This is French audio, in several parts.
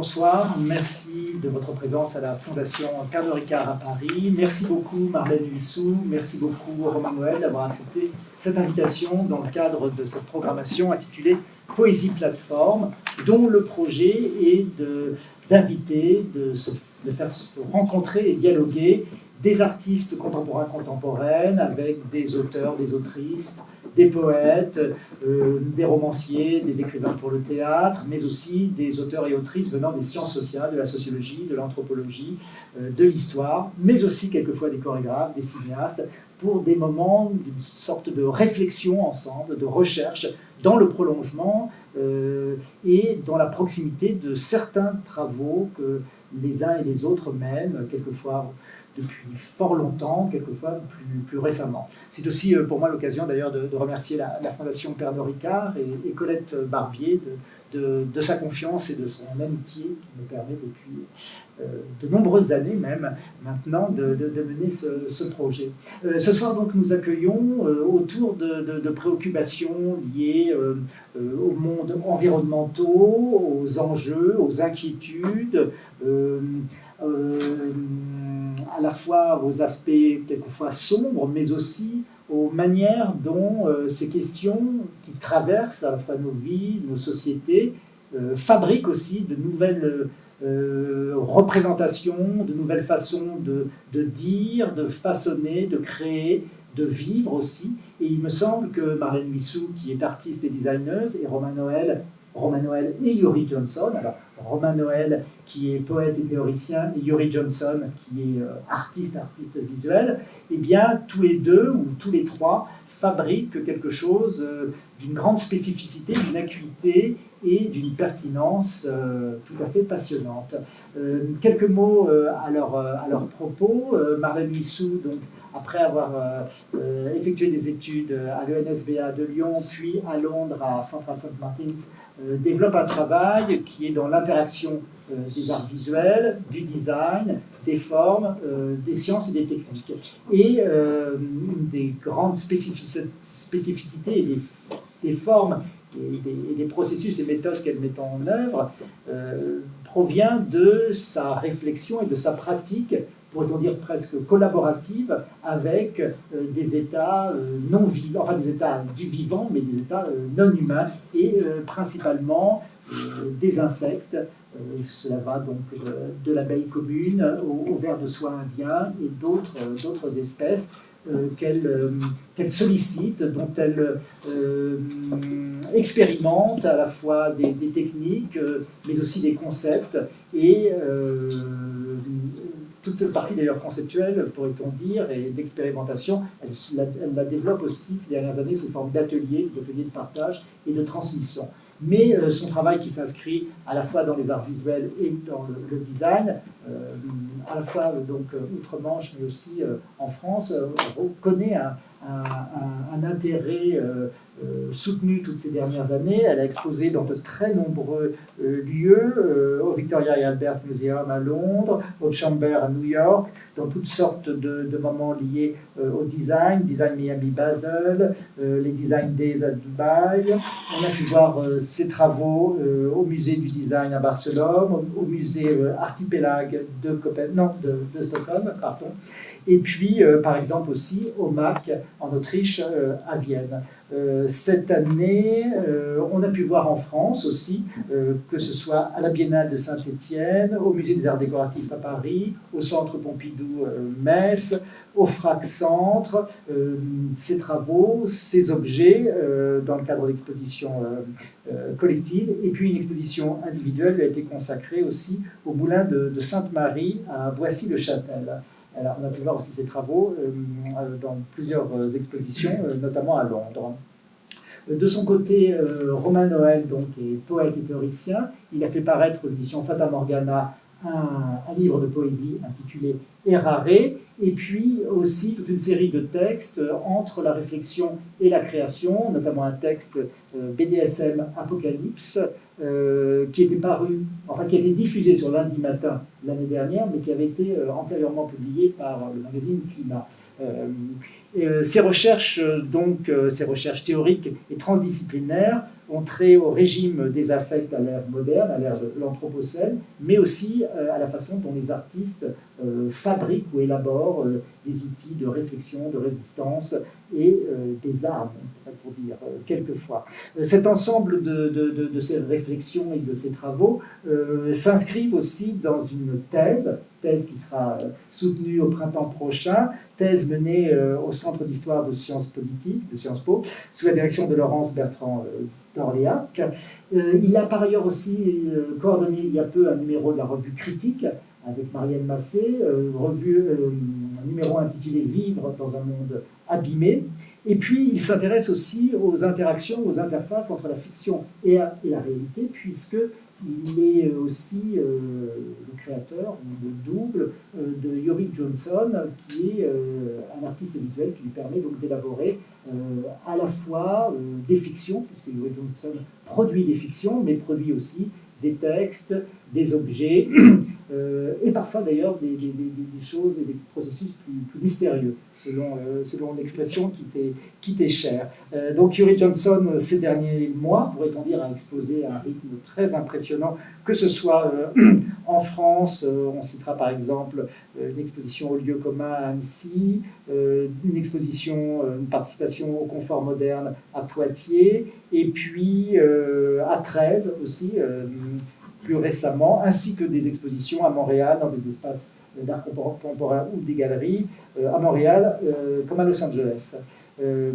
bonsoir, merci de votre présence à la Fondation Pernod Ricard à Paris. Merci beaucoup Marlène Huissou, merci beaucoup Romain Noël d'avoir accepté cette invitation dans le cadre de cette programmation intitulée Poésie Plateforme, dont le projet est d'inviter, de, faire rencontrer et dialoguer des artistes contemporains contemporaines avec des auteurs, des autrices, des poètes, euh, des romanciers, des écrivains pour le théâtre, mais aussi des auteurs et autrices venant des sciences sociales, de la sociologie, de l'anthropologie, euh, de l'histoire, mais aussi quelquefois des chorégraphes, des cinéastes, pour des moments d'une sorte de réflexion ensemble, de recherche dans le prolongement euh, et dans la proximité de certains travaux que les uns et les autres mènent, quelquefois depuis fort longtemps, quelquefois plus, plus récemment. C'est aussi euh, pour moi l'occasion d'ailleurs de, remercier la, Fondation Pernod Ricard et, Colette Barbier de, sa confiance et de son amitié qui me permet depuis euh, de nombreuses années même maintenant de, mener ce, projet. Euh, ce soir donc nous accueillons autour de, préoccupations liées au monde environnementaux, aux enjeux, aux inquiétudes à la fois aux aspects quelquefois sombres, mais aussi aux manières dont euh, ces questions qui traversent à la fois nos vies, nos sociétés, euh, fabriquent aussi de nouvelles euh, représentations, de nouvelles façons de, de, dire, de façonner, de créer, de vivre aussi. Et il me semble que Marlène Missou, qui est artiste et designeuse, et Romain Noël, Romain Noël et Yuri Johnson, alors Romain Noël qui est poète et théoricien, et Yuri Johnson qui est euh, artiste, artiste visuel, eh bien tous les deux ou tous les trois fabriquent quelque chose euh, d'une grande spécificité, d'une acuité et d'une pertinence euh, tout à fait passionnante. quelques mots à leur, propos. Marlène Missou, donc, après avoir effectué des études à l'ENSBA de Lyon, puis à Londres, à Central St. Martins, développe un travail qui est dans l'interaction euh, des arts visuels, du design, des formes, euh, des sciences et des techniques. Et une des grandes spécificités des, formes et des, processus et méthodes qu'elle met en œuvre provient de sa réflexion et de sa pratique pourrait-on dire presque collaborative avec euh, des États euh, non vivants, enfin des États du vivant, mais des États euh, non humains, et principalement des insectes. cela va donc de l'abeille commune au, ver de soie indien et d'autres espèces. qu'elle sollicite, dont elle expérimente à la fois des, des techniques, mais aussi des concepts, et toute cette partie d'ailleurs conceptuelle, pourrait-on dire, et d'expérimentation, elle, la développe aussi ces dernières années sous forme d'ateliers, d'ateliers de partage et de transmission. Mais euh, son travail qui s'inscrit à la fois dans les arts visuels et dans le, design, euh, à la fois donc outre-Manche, mais aussi euh, en France, reconnaît un, un, intérêt euh, euh, soutenu toutes ces dernières années. Elle a exposé dans de très nombreux euh, lieux, au Victoria et Albert Museum à Londres, au Chamber à New York, dans toutes sortes de, moments liés au design, Design Miami Basel, les Design Days à Dubaï. On a pu voir ses travaux au musée du design à Barcelone, au, musée Artipelag de, non, de, de Stockholm, pardon et puis euh, par exemple aussi au MAC en Autriche euh, à Vienne. Euh, cette année, on a pu voir en France aussi, que ce soit à la Biennale de Saint-Étienne, au Musée des Arts Décoratifs à Paris, au Centre Pompidou Metz, au FRAC Centre, ces travaux, ces objets dans le cadre d'expositions collectives, et puis une exposition individuelle a été consacrée aussi au moulin de Sainte-Marie à Boissy-le-Châtel. On a pu voir aussi ses travaux euh, euh, dans plusieurs euh, expositions, notamment à Londres. De son côté, Romain Noël donc, est poète et théoricien. Il a fait paraître aux éditions Fata Morgana un, livre de poésie intitulé Errare, et puis aussi toute une série de textes entre la réflexion et la création, notamment un texte BDSM Apocalypse, euh, qui était paru, enfin qui a été diffusé sur lundi matin l'année dernière, mais qui avait été euh, antérieurement publié par le magazine Climat. Euh, ces recherches, donc, ces recherches théoriques et transdisciplinaires ont trait au régime des affects à l'ère moderne, à l'ère de l'Anthropocène, mais aussi à la façon dont les artistes fabriquent ou élaborent des outils de réflexion, de résistance et des armes, pour dire quelquefois. Cet ensemble de, ces réflexions et de ces travaux s'inscrivent aussi dans une thèse thèse qui sera euh, soutenue au printemps prochain, thèse menée euh, au Centre d'histoire de sciences politiques de Sciences Po, sous la direction de Laurence Bertrand euh, d'Orléac. Il a par ailleurs aussi coordonné il y a peu un numéro de la revue Critique avec Marianne Massé, revue, numéro intitulé Vivre dans un monde abîmé. Et puis, il s'intéresse aussi aux interactions, aux interfaces entre la fiction et, la réalité, puisque il est aussi euh, le créateur le double euh, de Yuri Johnson, qui est euh, un artiste visuel qui lui permet donc d'élaborer à la fois des fictions, puisque Yuri Johnson produit des fictions, mais produit aussi des textes, des objets, euh, et parfois d'ailleurs des, choses et des processus plus, mystérieux, selon, euh, selon l'expression qui t'est chère. Euh, donc Yuri Johnson, ces derniers mois, pourrait-on dire, a explosé à un rythme très impressionnant, que ce soit en France, on citera par exemple une exposition au lieu commun à Annecy, une exposition, une participation au confort moderne à Poitiers, et puis à 13 aussi récemment, ainsi que des expositions à Montréal dans des espaces d'art contemporain ou des galeries euh, à Montréal euh, comme à Los Angeles. Euh,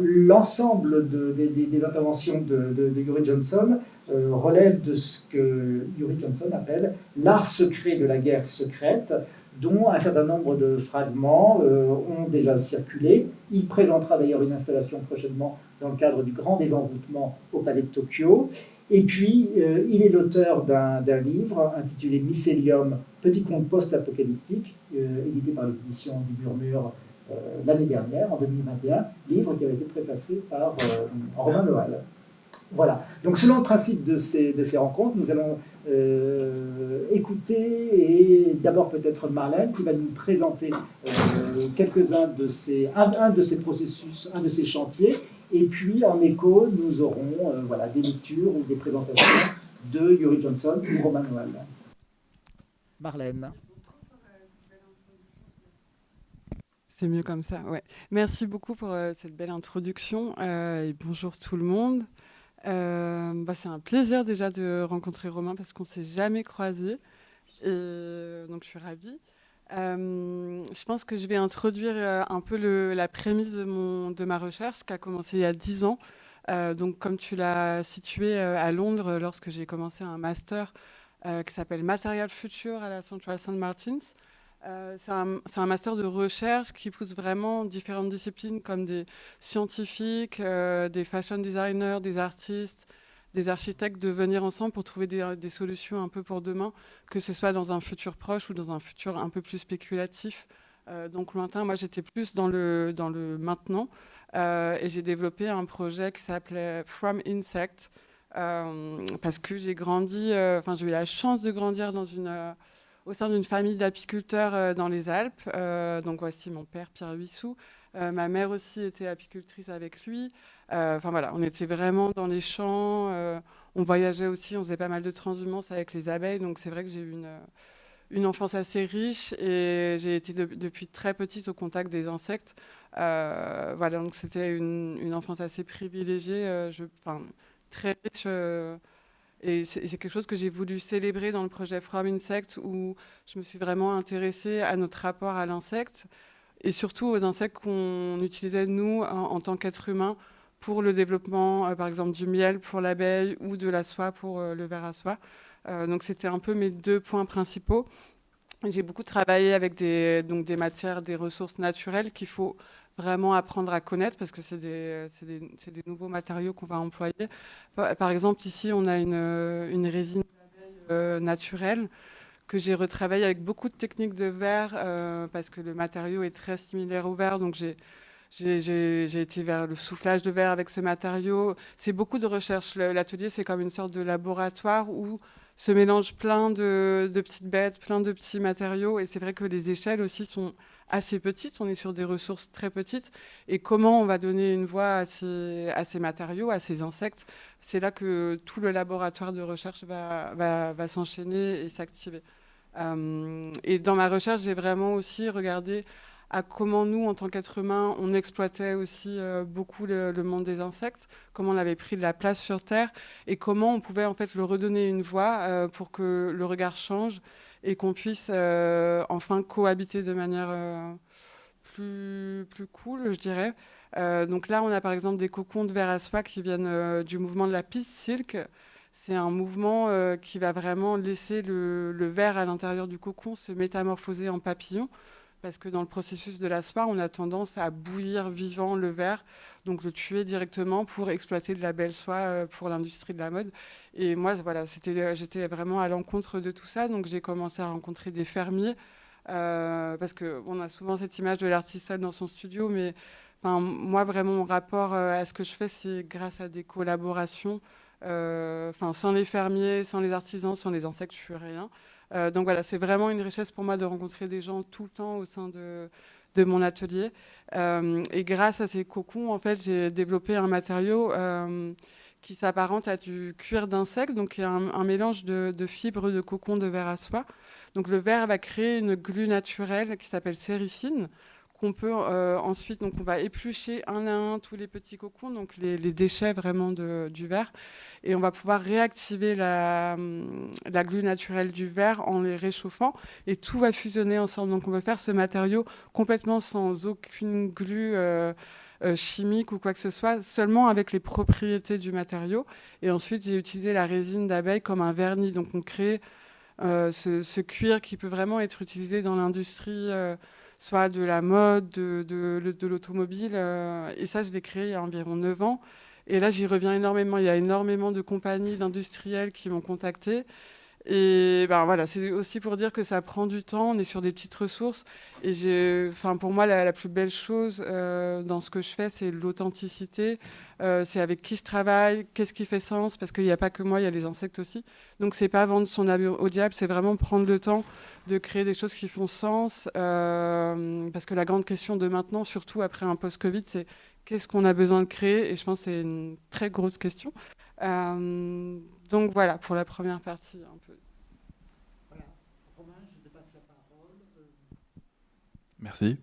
l'ensemble des interventions de, Yuri Johnson relève de ce que Yuri Johnson appelle l'art secret de la guerre secrète, dont un certain nombre de fragments ont déjà circulé. Il présentera d'ailleurs une installation prochainement dans le cadre du grand désenvoûtement au Palais de Tokyo. Et puis, euh, il est l'auteur d'un livre intitulé Mycélium, petit conte post-apocalyptique, euh, édité par les éditions du Murmure euh, l'année dernière, en 2021, livre qui avait été préfacé par Romain Noël. Voilà. Donc, selon le principe de ces, rencontres, nous allons écouter et d'abord peut-être Marlène qui va nous présenter quelques-uns de ces, un, de ces processus, un de ces chantiers, et puis, en écho, nous aurons euh, voilà, des lectures ou des présentations de Yuri Johnson ou Roman Noël. Marlène. C'est mieux comme ça, ouais. Merci beaucoup pour euh, cette belle introduction euh, et bonjour tout le monde. Bah, c'est un plaisir déjà de rencontrer Romain parce qu'on ne s'est jamais croisés et donc je suis ravie. Euh, je pense que je vais introduire euh, un peu la prémisse de, ma recherche qui a commencé il y a 10 ans. Euh, donc, comme tu l'as situé à Londres, lorsque j'ai commencé un master qui s'appelle Material Future à la Central St. Martins. c'est un, master de recherche qui pousse vraiment différentes disciplines comme des scientifiques, des fashion designers, des artistes, des architectes de venir ensemble pour trouver des, solutions un peu pour demain, que ce soit dans un futur proche ou dans un futur un peu plus spéculatif, euh, donc lointain. Moi, j'étais plus dans le, dans le maintenant euh, et j'ai développé un projet qui s'appelait From Insect euh, parce que j'ai grandi, enfin, j'ai eu la chance de grandir au sein d'une famille d'apiculteurs dans les Alpes. donc voici mon père Pierre Huissou. Ma mère aussi était apicultrice avec lui. Euh, enfin voilà, on était vraiment dans les champs. Euh, on voyageait aussi, on faisait pas mal de transhumance avec les abeilles. Donc c'est vrai que j'ai eu une, une, enfance assez riche et j'ai été depuis très petite au contact des insectes. Euh, voilà, donc c'était une, une, enfance assez privilégiée, très riche. et c'est quelque chose que j'ai voulu célébrer dans le projet From Insect où je me suis vraiment intéressée à notre rapport à l'insecte et surtout aux insectes qu'on utilisait nous en, tant qu'êtres humains pour le développement, euh, par exemple, du miel pour l'abeille ou de la soie pour euh, le verre à soie. Euh, donc c'était un peu mes deux points principaux. J'ai beaucoup travaillé avec des, donc des matières, des ressources naturelles qu'il faut vraiment apprendre à connaître parce que c'est des, des, des, nouveaux matériaux qu'on va employer. Par exemple, ici, on a une, une résine naturelle que j'ai retravaillée avec beaucoup de techniques de verre parce que le matériau est très similaire au verre. Donc j'ai été vers le soufflage de verre avec ce matériau. C'est beaucoup de recherche. L'atelier, c'est comme une sorte de laboratoire où, se mélangent plein de, petites bêtes, plein de petits matériaux. Et c'est vrai que les échelles aussi sont assez petites. On est sur des ressources très petites. Et comment on va donner une voix à ces, à ces matériaux, à ces insectes C'est là que tout le laboratoire de recherche va, va, va s'enchaîner et s'activer. Euh, et dans ma recherche, j'ai vraiment aussi regardé à comment nous, en tant qu'êtres humains, on exploitait aussi euh, beaucoup le, monde des insectes, comment on avait pris de la place sur Terre et comment on pouvait en fait le redonner une voix euh, pour que le regard change et qu'on puisse enfin cohabiter de manière plus, plus cool, je dirais. donc là, on a par exemple des cocons de verre à soie qui viennent du mouvement de la piste silk c'est un mouvement euh, qui va vraiment laisser le, verre à l'intérieur du cocon se métamorphoser en papillon. Parce que dans le processus de la soie, on a tendance à bouillir vivant le verre, donc le tuer directement pour exploiter de la belle soie euh, pour l'industrie de la mode. Et moi, voilà, j'étais vraiment à l'encontre de tout ça. Donc j'ai commencé à rencontrer des fermiers. Euh, parce qu'on a souvent cette image de l'artiste seul dans son studio, mais moi, vraiment, mon rapport à ce que je fais, c'est grâce à des collaborations euh, enfin, sans les fermiers, sans les artisans, sans les insectes, je suis rien. Euh, donc voilà, c'est vraiment une richesse pour moi de rencontrer des gens tout le temps au sein de, de mon atelier. Euh, et grâce à ces cocons, en fait, j'ai développé un matériau qui s'apparente à du cuir d'insecte, donc il y a un, mélange de, de, fibres de cocon de verre à soie. Donc le verre va créer une glu naturelle qui s'appelle séricine, qu'on peut euh, ensuite, donc on va éplucher un à un tous les petits cocons, donc les, déchets vraiment du verre, et on va pouvoir réactiver la, hum, la glu naturelle du verre en les réchauffant, et tout va fusionner ensemble. Donc on va faire ce matériau complètement sans aucune glu. Euh, euh, chimique ou quoi que ce soit, seulement avec les propriétés du matériau. Et ensuite, j'ai utilisé la résine d'abeille comme un vernis. Donc, on crée ce, ce, cuir qui peut vraiment être utilisé dans l'industrie soit de la mode, de, de, l'automobile. Euh, et ça, je l'ai créé il y a environ 9 ans. Et là, j'y reviens énormément. Il y a énormément de compagnies, d'industriels qui m'ont contacté et ben voilà, c'est aussi pour dire que ça prend du temps. On est sur des petites ressources. Et j'ai, enfin pour moi, la, plus belle chose euh, dans ce que je fais, c'est l'authenticité. Euh, c'est avec qui je travaille, qu'est-ce qui fait sens, parce qu'il n'y a pas que moi, il y a les insectes aussi. Donc c'est pas vendre son âme au diable, c'est vraiment prendre le temps de créer des choses qui font sens. Euh, parce que la grande question de maintenant, surtout après un post-Covid, c'est qu'est-ce qu'on a besoin de créer. Et je pense que c'est une très grosse question. Euh, donc voilà, pour la première partie un peu. Voilà. Romain, je te passe la parole. Merci.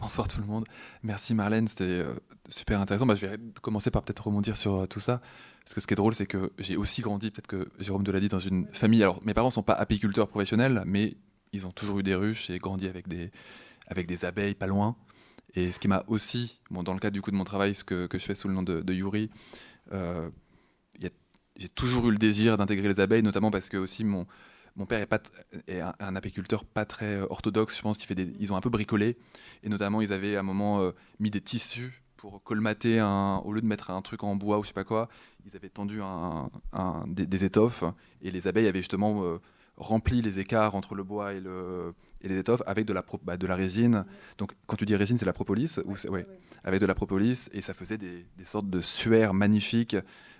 Bonsoir tout le monde. Merci Marlène, c'était euh, super intéressant. Bah, je vais commencer par peut-être rebondir sur euh, tout ça. Parce que ce qui est drôle, c'est que j'ai aussi grandi, peut-être que Jérôme de l'a dit, dans une famille. Alors, mes parents ne sont pas apiculteurs professionnels, mais ils ont toujours eu des ruches et grandi avec des, abeilles pas loin. Et ce qui m'a aussi, dans le cadre du coup de mon travail, ce que, je fais sous le nom de, Yuri, euh, j'ai toujours eu le désir d'intégrer les abeilles, notamment parce que aussi mon, père est, un, apiculteur pas très orthodoxe, je pense qu'ils ils ont un peu bricolé, et notamment ils avaient à un moment euh, mis des tissus pour colmater, un, au lieu de mettre un truc en bois ou je sais pas quoi, ils avaient tendu un, des, étoffes, et les abeilles avaient justement rempli les écarts entre le bois et, le, et les étoffes avec de la, bah, de la résine. Donc quand tu dis résine, c'est la propolis, ou ouais, avec de la propolis, et ça faisait des, des sortes de suaires magnifiques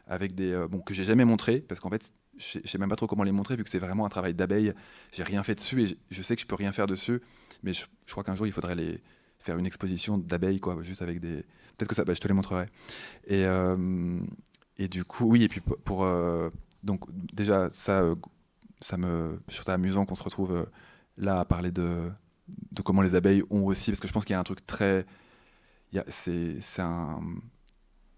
avec des euh, bon que j'ai jamais montré parce qu'en fait je sais même pas trop comment les montrer vu que c'est vraiment un travail d'abeille. J'ai rien fait dessus et je sais que je peux rien faire dessus, mais je, crois qu'un jour il faudrait les faire une exposition d'abeilles quoi, juste avec des. Peut-être que ça, bah, je te les montrerai. Et euh, et du coup oui et puis pour, euh, donc déjà ça ça me je trouve ça amusant qu'on se retrouve là à parler de de comment les abeilles ont aussi parce que je pense qu'il y a un truc très c'est un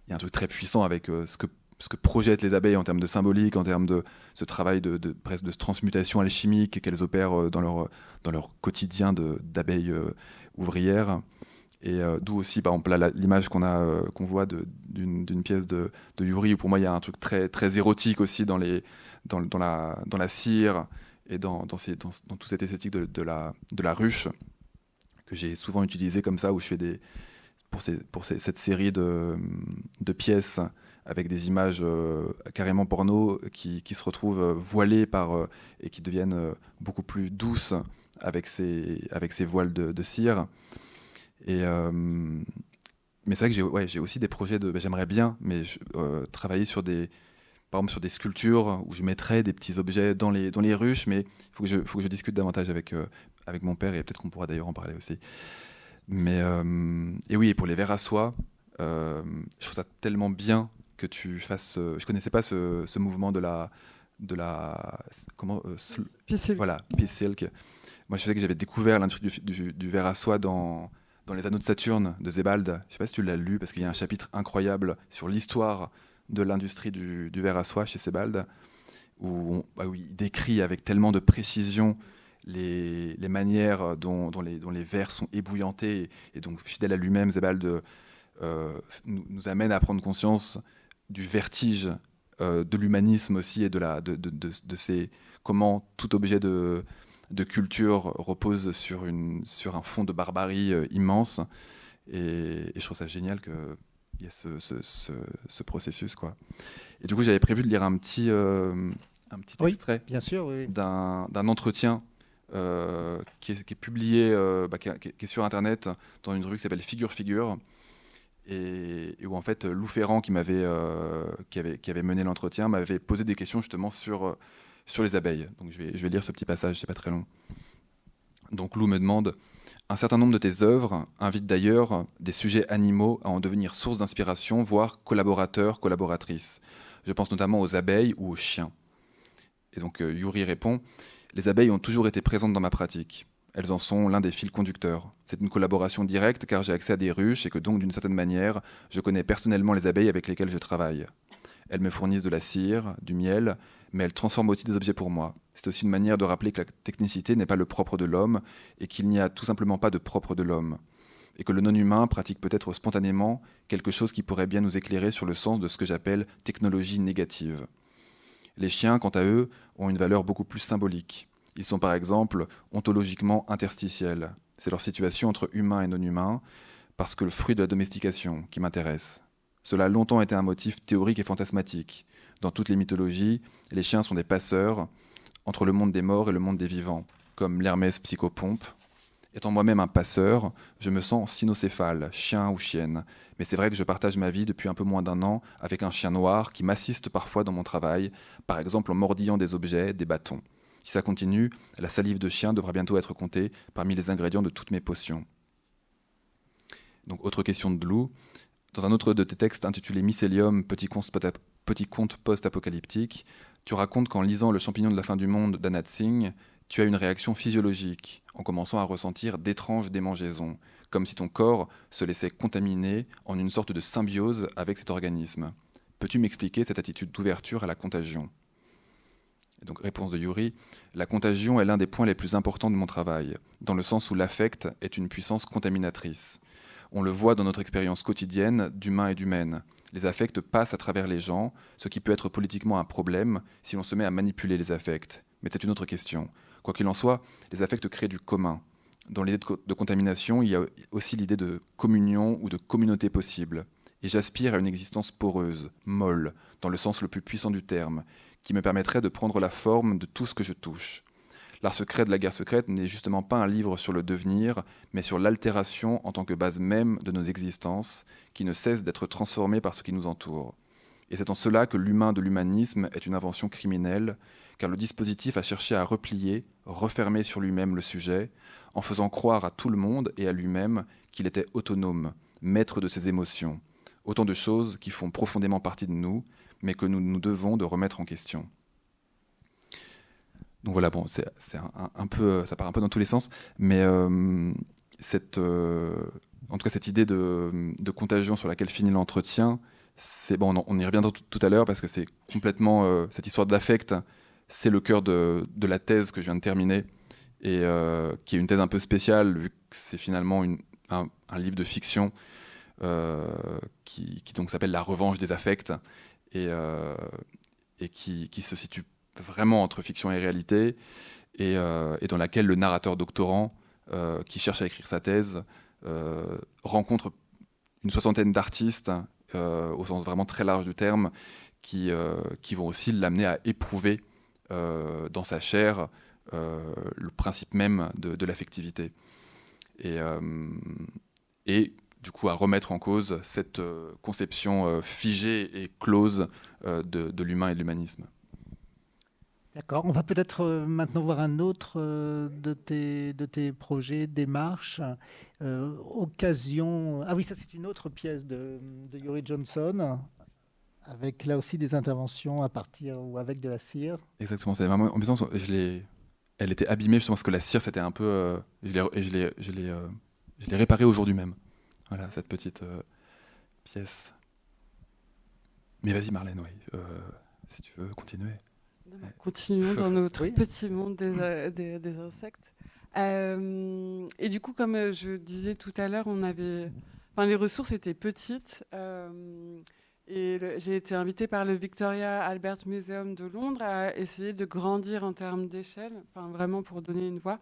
il y a un truc très puissant avec ce que ce que projettent les abeilles en termes de symbolique, en termes de ce travail de, de de transmutation alchimique qu'elles opèrent euh, dans leur, dans leur quotidien d'abeilles euh, ouvrières. Et euh, d'où aussi, par exemple, l'image qu'on a, qu'on voit d'une pièce de, de, Yuri, où pour moi il y a un truc très, très érotique aussi dans, les, dans, la, dans la cire et dans, dans, ces, toute cette esthétique de, la, de la ruche, que j'ai souvent utilisé comme ça, où je fais des. pour, ces, pour cette série de, de pièces avec des images euh, carrément porno qui, qui, se retrouvent euh, voilées par, euh, et qui deviennent beaucoup plus douces avec ces, avec ces voiles de, de cire. Et, mais c'est vrai que j'ai ouais, aussi des projets de. Bah, j'aimerais bien mais travailler sur des, par exemple sur des sculptures où je mettrais des petits objets dans les, dans les ruches, mais il faut, que je, faut que je discute davantage avec, avec mon père et peut-être qu'on pourra d'ailleurs en parler aussi. Mais, et oui, et pour les verres à soie, je trouve ça tellement bien que tu fasses. je connaissais pas ce, ce mouvement de la de la comment euh, voilà P-Silk. Moi, je sais que j'avais découvert l'industrie du, verre à soie dans dans les Anneaux de Saturne de Zebald. Je sais pas si tu l'as lu parce qu'il y a un chapitre incroyable sur l'histoire de l'industrie du, verre à soie chez Sebald, où, bah il décrit avec tellement de précision les, les manières dont, dont, les, dont, verres sont ébouillantés, et, donc fidèle à lui-même, Zebald euh, nous, nous, amène à prendre conscience du vertige euh, de l'humanisme aussi et de, la, de, de, de, ces, comment tout objet de, de culture repose sur, une, sur un fond de barbarie euh, immense. Et, je trouve ça génial qu'il y ait ce, ce, ce, processus. Quoi. Et du coup, j'avais prévu de lire un petit, euh, un petit extrait bien sûr, oui. d'un entretien qui, est, qui, est, publié, bah, qui, est, qui, est, sur Internet dans une revue qui s'appelle Figure Figure et, où en fait Lou Ferrand qui m'avait euh, qui avait qui avait mené l'entretien m'avait posé des questions justement sur euh, sur les abeilles. Donc je vais lire ce petit passage, c'est pas très long. Donc Lou me demande un certain nombre de tes œuvres invitent d'ailleurs des sujets animaux à en devenir source d'inspiration, voire collaborateurs, collaboratrices. Je pense notamment aux abeilles ou aux chiens. Et donc euh, Yuri répond Les abeilles ont toujours été présentes dans ma pratique. Elles en sont l'un des fils conducteurs. C'est une collaboration directe car j'ai accès à des ruches et que donc d'une certaine manière, je connais personnellement les abeilles avec lesquelles je travaille. Elles me fournissent de la cire, du miel, mais elles transforment aussi des objets pour moi. C'est aussi une manière de rappeler que la technicité n'est pas le propre de l'homme et qu'il n'y a tout simplement pas de propre de l'homme. Et que le non-humain pratique peut-être spontanément quelque chose qui pourrait bien nous éclairer sur le sens de ce que j'appelle technologie négative. Les chiens, quant à eux, ont une valeur beaucoup plus symbolique. Ils sont par exemple ontologiquement interstitiels. C'est leur situation entre humain et non humain, parce que le fruit de la domestication qui m'intéresse. Cela a longtemps été un motif théorique et fantasmatique. Dans toutes les mythologies, les chiens sont des passeurs entre le monde des morts et le monde des vivants, comme l'Hermès psychopompe. Étant moi-même un passeur, je me sens cynocéphale, chien ou chienne. Mais c'est vrai que je partage ma vie depuis un peu moins d'un an avec un chien noir qui m'assiste parfois dans mon travail, par exemple en mordillant des objets, des bâtons. Si ça continue, la salive de chien devra bientôt être comptée parmi les ingrédients de toutes mes potions. Donc, autre question de Lou. Dans un autre de tes textes intitulé Mycélium, petit conte post-apocalyptique, tu racontes qu'en lisant Le champignon de la fin du monde d'Anat Singh, tu as une réaction physiologique, en commençant à ressentir d'étranges démangeaisons, comme si ton corps se laissait contaminer en une sorte de symbiose avec cet organisme. Peux-tu m'expliquer cette attitude d'ouverture à la contagion? Donc réponse de Yuri, la contagion est l'un des points les plus importants de mon travail, dans le sens où l'affect est une puissance contaminatrice. On le voit dans notre expérience quotidienne d'humain et d'humaine. Les affects passent à travers les gens, ce qui peut être politiquement un problème si l'on se met à manipuler les affects. Mais c'est une autre question. Quoi qu'il en soit, les affects créent du commun. Dans l'idée de contamination, il y a aussi l'idée de communion ou de communauté possible. Et j'aspire à une existence poreuse, molle, dans le sens le plus puissant du terme, qui me permettrait de prendre la forme de tout ce que je touche. L'art secret de la guerre secrète n'est justement pas un livre sur le devenir, mais sur l'altération en tant que base même de nos existences, qui ne cesse d'être transformée par ce qui nous entoure. Et c'est en cela que l'humain de l'humanisme est une invention criminelle, car le dispositif a cherché à replier, refermer sur lui-même le sujet, en faisant croire à tout le monde et à lui-même qu'il était autonome, maître de ses émotions. Autant de choses qui font profondément partie de nous, mais que nous nous devons de remettre en question. Donc voilà, bon, c'est un, peu, ça part un peu dans tous les sens, mais euh, cette, euh, en tout cas cette idée de, contagion sur laquelle finit l'entretien, c'est bon, on, y reviendra tout, à l'heure parce que c'est complètement euh, cette histoire d'affect, c'est le cœur de, la thèse que je viens de terminer et qui est une thèse un peu spéciale vu que c'est finalement un, livre de fiction qui, donc s'appelle La Revanche des affects et, et qui, se situe vraiment entre fiction et réalité, et, euh, dans laquelle le narrateur doctorant euh, qui cherche à écrire sa thèse rencontre une soixantaine d'artistes, au sens vraiment très large du terme, qui, qui vont aussi l'amener à éprouver dans sa chair le principe même de, l'affectivité. Et, et du coup à remettre en cause cette conception figée et close de l'humain et de l'humanisme. D'accord. On va peut-être maintenant voir un autre de, tes, de tes projets, démarches. occasion. Ah oui, ça c'est une autre pièce de, Yuri Johnson avec là aussi des interventions à partir ou avec de la cire. Exactement, c'est en elle était abîmée justement parce que la cire c'était un peu, euh, je l'ai, euh, réparée aujourd'hui même. Voilà cette petite euh, pièce. Mais vas-y Marlène, oui, si tu veux continuer. Continuons dans notre petit monde des, des, des insectes. et du coup, comme je disais tout à l'heure, on avait, enfin, les ressources étaient petites. Et j'ai été invitée par le Victoria Albert Museum de Londres à essayer de grandir en termes d'échelle, enfin vraiment pour donner une voix.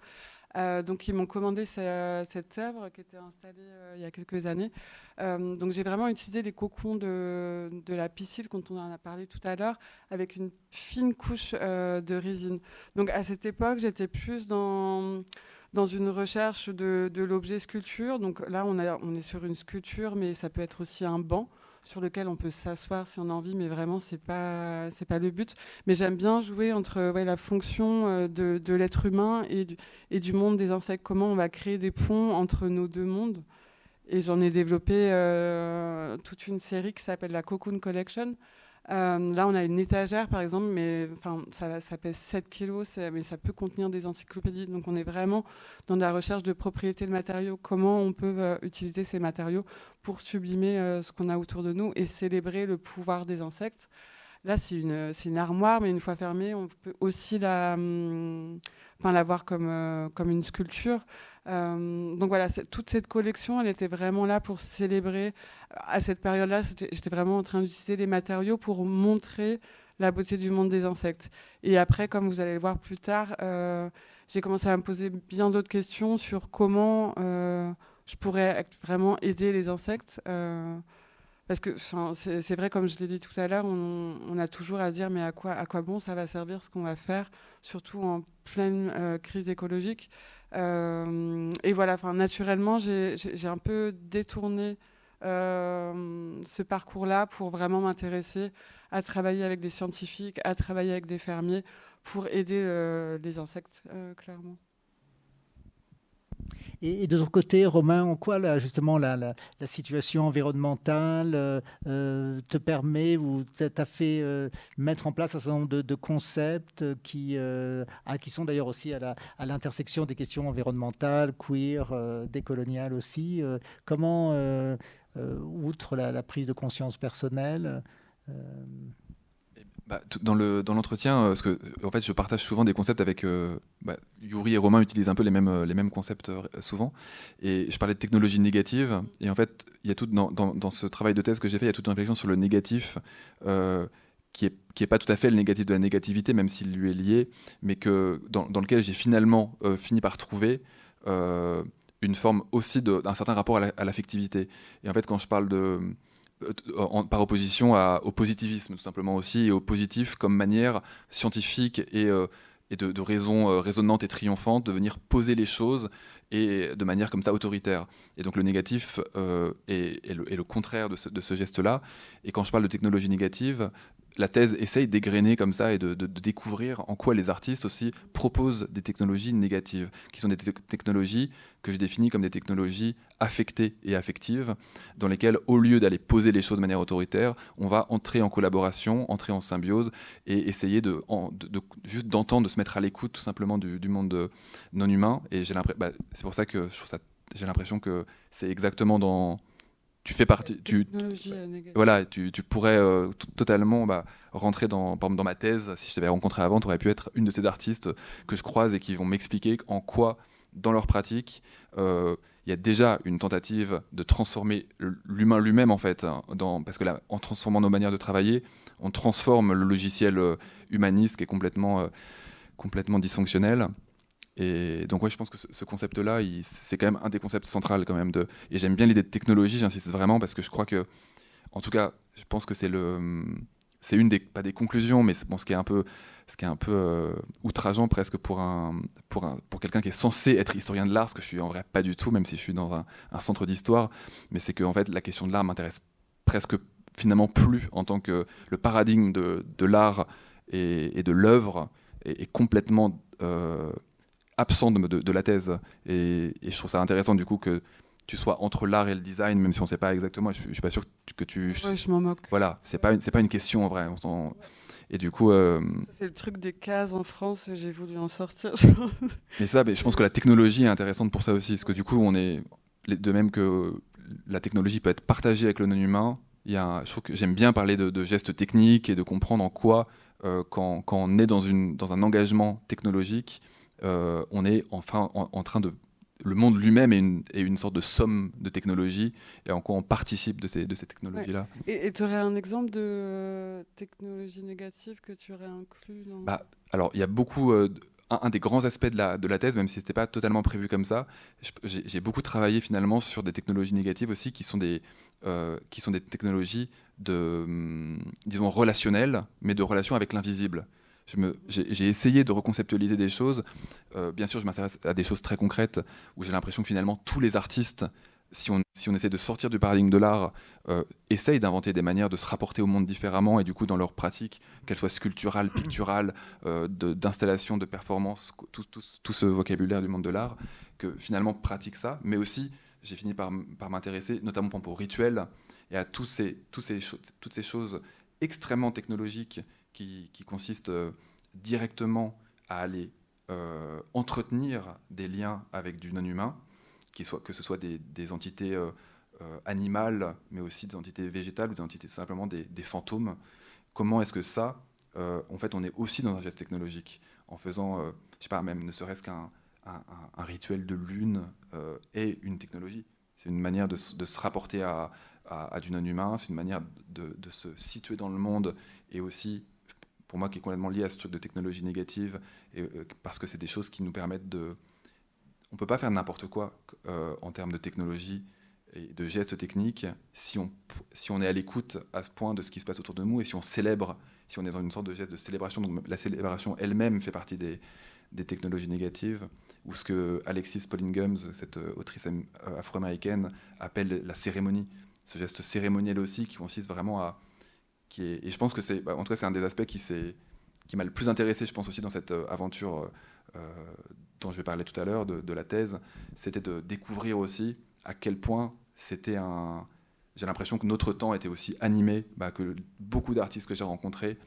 Euh, donc ils m'ont commandé cette œuvre qui était installée euh, il y a quelques années. Euh, donc j'ai vraiment utilisé les cocons de, la piscine, dont on en a parlé tout à l'heure, avec une fine couche de résine. Donc à cette époque, j'étais plus dans dans une recherche de, l'objet sculpture. Donc là, on est sur une sculpture, mais ça peut être aussi un banc sur lequel on peut s'asseoir si on a envie, mais vraiment, ce n'est pas, pas le but. Mais j'aime bien jouer entre ouais, la fonction euh, de, de l'être humain et du, et du monde des insectes. Comment on va créer des ponts entre nos deux mondes. Et j'en ai développé euh, toute une série qui s'appelle la Cocoon Collection, euh, là, on a une étagère, par exemple, mais enfin, ça, pèse 7 kilos, mais ça peut contenir des encyclopédies. Donc, on est vraiment dans la recherche de propriété de matériaux. Comment on peut euh, utiliser ces matériaux pour sublimer euh, ce qu'on a autour de nous et célébrer le pouvoir des insectes? Là, c'est une, armoire, mais une fois fermée, on peut aussi la, hum, enfin, la voir comme, comme une sculpture. Euh, donc voilà, toute cette collection, elle était vraiment là pour célébrer. À cette période-là, j'étais vraiment en train d'utiliser les matériaux pour montrer la beauté du monde des insectes. Et après, comme vous allez le voir plus tard, euh, j'ai commencé à me poser bien d'autres questions sur comment euh, je pourrais vraiment aider les insectes. Parce que c'est vrai, comme je l'ai dit tout à l'heure, on, a toujours à dire mais à quoi, bon ça va servir ce qu'on va faire, surtout en pleine crise écologique. Euh, et voilà, naturellement, j'ai un peu détourné euh, ce parcours-là pour vraiment m'intéresser à travailler avec des scientifiques, à travailler avec des fermiers pour aider euh, les insectes, clairement. Et, de ton côté, Romain, en quoi justement la, la, situation environnementale euh, euh, te permet ou t'a fait euh, mettre en place un certain nombre de, concepts qui, ah, qui sont d'ailleurs aussi à l'intersection des questions environnementales, queer, décoloniales aussi. comment, outre la, prise de conscience personnelle, bah, dans le dans l'entretien, euh, parce que en fait, je partage souvent des concepts avec euh, bah, Yuri et Romain utilisent un peu les mêmes euh, les mêmes concepts souvent. Et je parlais de technologie négative. Et en fait, il y a tout dans, ce travail de thèse que j'ai fait, il y a toute une réflexion sur le négatif. qui est, qui est pas tout à fait le négatif de la négativité, même s'il lui est lié, mais que dans lequel j'ai finalement fini par trouver une forme aussi d'un certain rapport à l'affectivité. et en fait, quand je parle de, euh, par opposition au positivisme tout simplement aussi, et au positif comme manière scientifique et, euh, de, raison euh, raisonnante et triomphante de venir poser les choses et de manière comme ça autoritaire. Et donc le négatif est, le, contraire de ce geste-là. Et quand je parle de technologie négative, la thèse essaye d'égrener comme ça et de, découvrir en quoi les artistes aussi proposent des technologies négatives, qui sont des technologies que je définis comme des technologies affectées et affectives, dans lesquelles, au lieu d'aller poser les choses de manière autoritaire, on va entrer en collaboration, entrer en symbiose et essayer de, juste d'entendre, de se mettre à l'écoute tout simplement du, monde non humain. Et bah, c'est pour ça que j'ai l'impression que c'est exactement dans tu fais partie. Tu, voilà, tu, tu pourrais euh, totalement bah, rentrer dans, dans ma thèse. Si je t'avais rencontré avant, tu aurais pu être une de ces artistes que je croise et qui vont m'expliquer en quoi, dans leur pratique, euh, il y a déjà une tentative de transformer l'humain lui-même, en fait. Hein, dans, parce que là, en transformant nos manières de travailler, on transforme le logiciel euh, humaniste qui est complètement, complètement dysfonctionnel. Et donc ouais, je pense que ce, concept-là, c'est quand même un des concepts centraux quand même. Et j'aime bien l'idée de technologie, j'insiste vraiment parce que je crois que, en tout cas, je pense que c'est le c'est une des, pas des conclusions, mais ce qui est un peu, ce qui est un peu euh, outrageant presque pour, un, pour, un, pour quelqu'un qui est censé être historien de l'art, ce que je suis en vrai pas du tout, même si je suis dans un, centre d'histoire, mais c'est que en fait, la question de l'art m'intéresse presque finalement plus en tant que le paradigme de, de l'art et, de l'œuvre est, est, complètement euh, absent de, de, de, la thèse. Et, et, je trouve ça intéressant du coup que tu sois entre l'art et le design, même si on ne sait pas exactement. Je, ne suis pas sûr que tu. Ouais, je m'en moque. Voilà, c'est pas c'est pas une question en vrai. On et du coup, euh... c'est le truc des cases en France. J'ai voulu en sortir. mais ça, mais je pense que la technologie est intéressante pour ça aussi, parce que du coup, on est de même que la technologie peut être partagée avec le non humain. Il y a, je trouve que j'aime bien parler de, de, gestes techniques et de comprendre en quoi, euh, quand, quand, on est dans, une, dans un engagement technologique, euh, on est enfin en, en train de le monde lui-même est une, est une, sorte de somme de technologies et en quoi on participe de ces, de ces technologies-là. Ouais. Et tu aurais un exemple de euh, technologie négative que tu aurais inclus dans... bah, Alors, il y a beaucoup... Euh, un, un, des grands aspects de la, de la thèse, même si ce n'était pas totalement prévu comme ça, j'ai beaucoup travaillé finalement sur des technologies négatives aussi qui sont des, euh, qui sont des technologies de, hum, disons, relationnelles, mais de relations avec l'invisible j'ai essayé de reconceptualiser des choses. Euh, bien sûr, je m'intéresse à des choses très concrètes où j'ai l'impression que finalement tous les artistes, si on, si on essaie de sortir du paradigme de l'art, euh, essayent d'inventer des manières de se rapporter au monde différemment et du coup dans leur pratique, qu'elles soient sculpturales, picturales, euh, d'installation, de, de, performance, tout, ce vocabulaire du monde de l'art, que finalement pratiquent ça, mais aussi j'ai fini par, par m'intéresser notamment pour rituels et à tous ces, tous ces toutes ces choses extrêmement technologiques qui, qui consiste euh, directement à aller euh, entretenir des liens avec du non-humain, que ce soit des, entités euh, animales, mais aussi des entités végétales ou des entités simplement des, fantômes. Comment est-ce que ça, en fait, on est aussi dans un geste technologique, en faisant, je sais pas, même ne serait-ce qu'un un, un, rituel de lune est une technologie. C'est une manière de, se rapporter à, du non-humain, c'est une manière de, se situer dans le monde et aussi pour moi qui est complètement lié à ce truc de technologie négative, euh, parce que c'est des choses qui nous permettent de... On ne peut pas faire n'importe quoi euh, en termes de technologie et de gestes techniques si on, si on est à l'écoute à ce point de ce qui se passe autour de nous et si on célèbre, si on est dans une sorte de geste de célébration. Donc la célébration elle-même fait partie des, des technologies négatives, ou ce que Alexis Pauline cette euh, autrice afro-américaine, appelle la cérémonie. Ce geste cérémoniel aussi qui consiste vraiment à et je pense que c'est, bah, en tout cas, c'est un des aspects qui, m'a le plus intéressé, je pense aussi dans cette euh, aventure euh, dont je vais parler tout à l'heure, de, la thèse, c'était de découvrir aussi à quel point c'était un... J'ai l'impression que notre temps était aussi animé, bah, que beaucoup d'artistes que j'ai rencontrés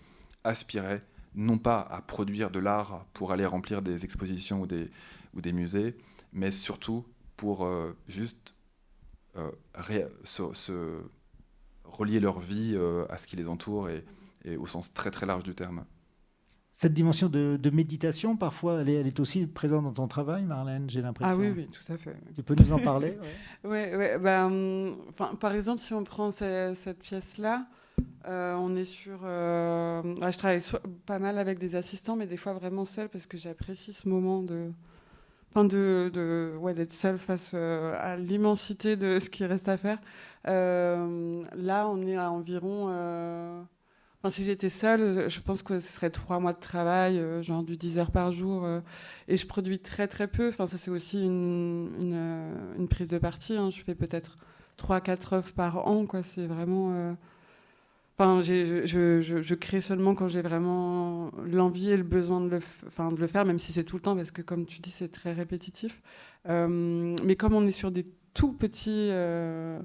aspiraient non pas à produire de l'art pour aller remplir des expositions ou des, musées, mais surtout pour euh, juste euh, se relier leur vie euh, à ce qui les entoure et, et, au sens très très large du terme. Cette dimension de, de méditation, parfois, elle est, elle est, aussi présente dans ton travail, Marlène, j'ai l'impression. Ah oui, oui, tout à fait. Tu peux nous en parler Oui, ouais, ouais, ben, par exemple, si on prend cette, cette pièce-là, euh, on est sur. Euh, je travaille so pas mal avec des assistants, mais des fois vraiment seule parce que j'apprécie ce moment de. Enfin, de, de ouais, d'être seule face euh, à l'immensité de ce qui reste à faire. Euh, là, on est à environ. Euh, enfin, si j'étais seule, je pense que ce serait trois mois de travail, genre du 10 heures par jour. et je produis très très peu. Enfin, ça, c'est aussi une, une, une, prise de parti. Hein. Je fais peut-être 3-4 œuvres par an. Quoi. C'est vraiment. Enfin, je, crée seulement quand j'ai vraiment l'envie et le besoin de le, faire, même si c'est tout le temps, parce que comme tu dis, c'est très répétitif. Euh, mais comme on est sur des tout petits euh,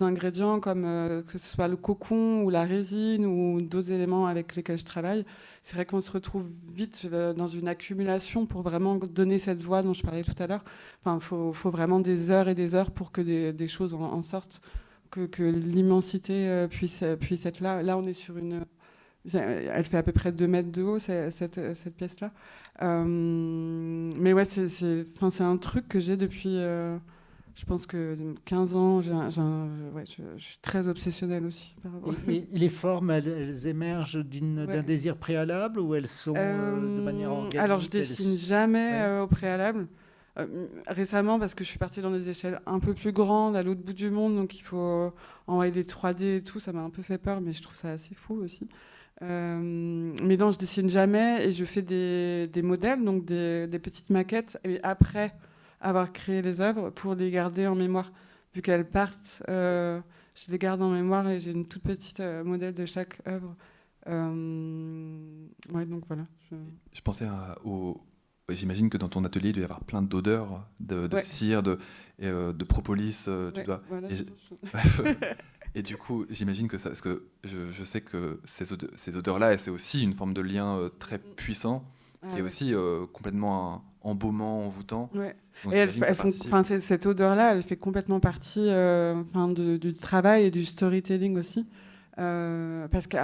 ingrédients comme euh, que ce soit le cocon ou la résine ou d'autres éléments avec lesquels je travaille, c'est vrai qu'on se retrouve vite dans une accumulation pour vraiment donner cette voix dont je parlais tout à l'heure. Enfin, il faut, vraiment des heures et des heures pour que des, choses en, sortent, que, que l'immensité euh, puisse, puisse être là. Là, on est sur une... Elle fait à peu près 2 mètres de haut, cette, cette pièce-là. Euh, mais ouais, c'est un truc que j'ai depuis... Euh, je pense que 15 ans, j ai, j ai ouais, je, je, suis très obsessionnelle aussi. Et, et, les formes, elles, elles émergent d'un ouais. désir préalable ou elles sont euh, de manière organique Alors, je dessine jamais ouais. euh, au préalable. Euh, récemment, parce que je suis partie dans des échelles un peu plus grandes, à l'autre bout du monde, donc il faut envoyer des 3D et tout, ça m'a un peu fait peur, mais je trouve ça assez fou aussi. mais non, je dessine jamais et je fais des, modèles, donc des, petites maquettes. Et après avoir créé les œuvres, pour les garder en mémoire, vu qu'elles partent, je les garde en mémoire et j'ai une toute petite modèle de chaque œuvre. ouais, donc voilà. Je, pensais au, J'imagine que dans ton atelier, il doit y avoir plein d'odeurs, de, cire, de, euh, de propolis. Euh, tu dois... et, du coup, j'imagine que ça, parce que je, sais que ces, odeurs, ces odeurs-là, c'est aussi une forme de lien euh, très mm. puissant, ah qui est aussi complètement embaumant, envoûtant. et elle, cette odeur-là, elle fait complètement partie du travail et du storytelling aussi. Parce que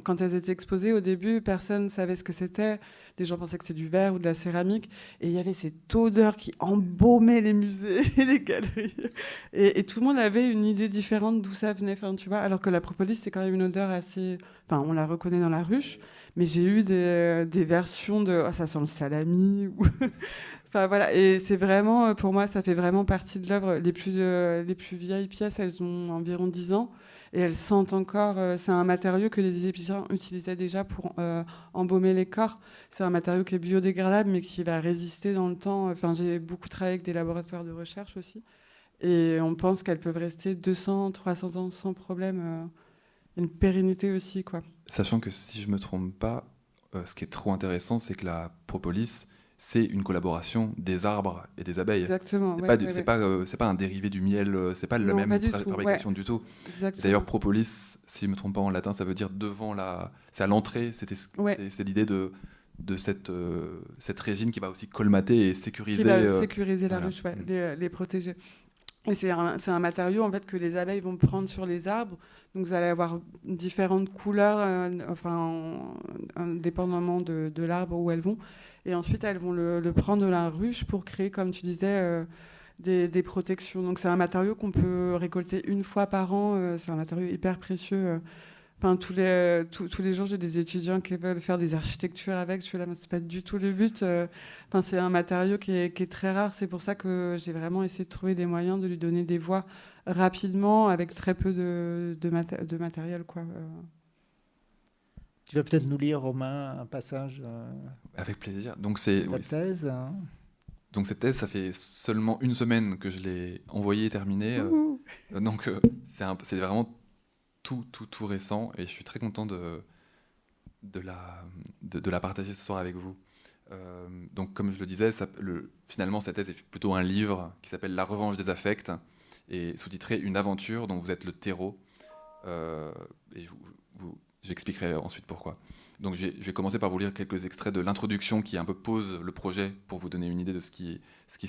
quand elles étaient exposées au début, personne ne savait ce que c'était. Des gens pensaient que c'était du verre ou de la céramique. Et il y avait cette odeur qui embaumait les musées et les galeries. Et, tout le monde avait une idée différente d'où ça venait. Enfin, tu vois, alors que la propolis, c'est quand même une odeur assez. Enfin, on la reconnaît dans la ruche. Mais j'ai eu des, versions de oh, ça sent le salami. enfin voilà. Et c'est vraiment, pour moi, ça fait vraiment partie de l'œuvre. Les euh, les plus vieilles pièces, elles ont environ 10 ans et elles sentent encore. Euh, c'est un matériau que les égyptiens utilisaient déjà pour euh, embaumer les corps. C'est un matériau qui est biodégradable, mais qui va résister dans le temps. Enfin, j'ai beaucoup travaillé avec des laboratoires de recherche aussi, et on pense qu'elles peuvent rester 200, 300 ans sans problème. Euh, une pérennité aussi, quoi. Sachant que si je me trompe pas, ce qui est trop intéressant, c'est que la propolis c'est une collaboration des arbres et des abeilles. Exactement. C'est pas, c'est pas, euh, pas, un dérivé du miel, euh, c'est pas la même fabrication du tout. D'ailleurs, propolis, si je me trompe pas en latin, ça veut dire devant la, c'est à l'entrée. C'est, l'idée de de cette, euh, cette résine qui va aussi colmater et sécuriser. Qui va sécuriser la ruche, mm. les, les, protéger. Et c'est un, un, matériau en fait que les abeilles vont prendre sur les arbres. Donc vous allez avoir différentes couleurs, enfin, indépendamment de, de l'arbre où elles vont. Et ensuite, elles vont le, prendre de la ruche pour créer, comme tu disais, euh, des, protections. Donc c'est un matériau qu'on peut récolter une fois par an. Euh, c'est un matériau hyper précieux. Euh. Tous les, tous, les jours, j'ai des étudiants qui veulent faire des architectures avec. Je suis là, c'est pas du tout le but. C'est un matériau qui est, très rare. C'est pour ça que j'ai vraiment essayé de trouver des moyens de lui donner des voies rapidement avec très peu de, de, de matériel. Quoi. Tu vas peut-être nous lire, Romain, un passage. Euh, Avec plaisir. Donc c'est ta thèse. Hein. Donc cette thèse, ça fait seulement une semaine que je l'ai envoyée et terminée. Euh, donc euh, c'est vraiment tout, tout, tout récent et je suis très content de, de, la, de, la partager ce soir avec vous. donc comme je le disais, ça, le, finalement cette thèse est plutôt un livre qui s'appelle La revanche des affects et sous-titré Une aventure dont vous êtes le terreau. et je, vous, J'expliquerai ensuite pourquoi. Donc je vais commencer par vous lire quelques extraits de l'introduction qui un peu pose le projet pour vous donner une idée de ce qui, ce qui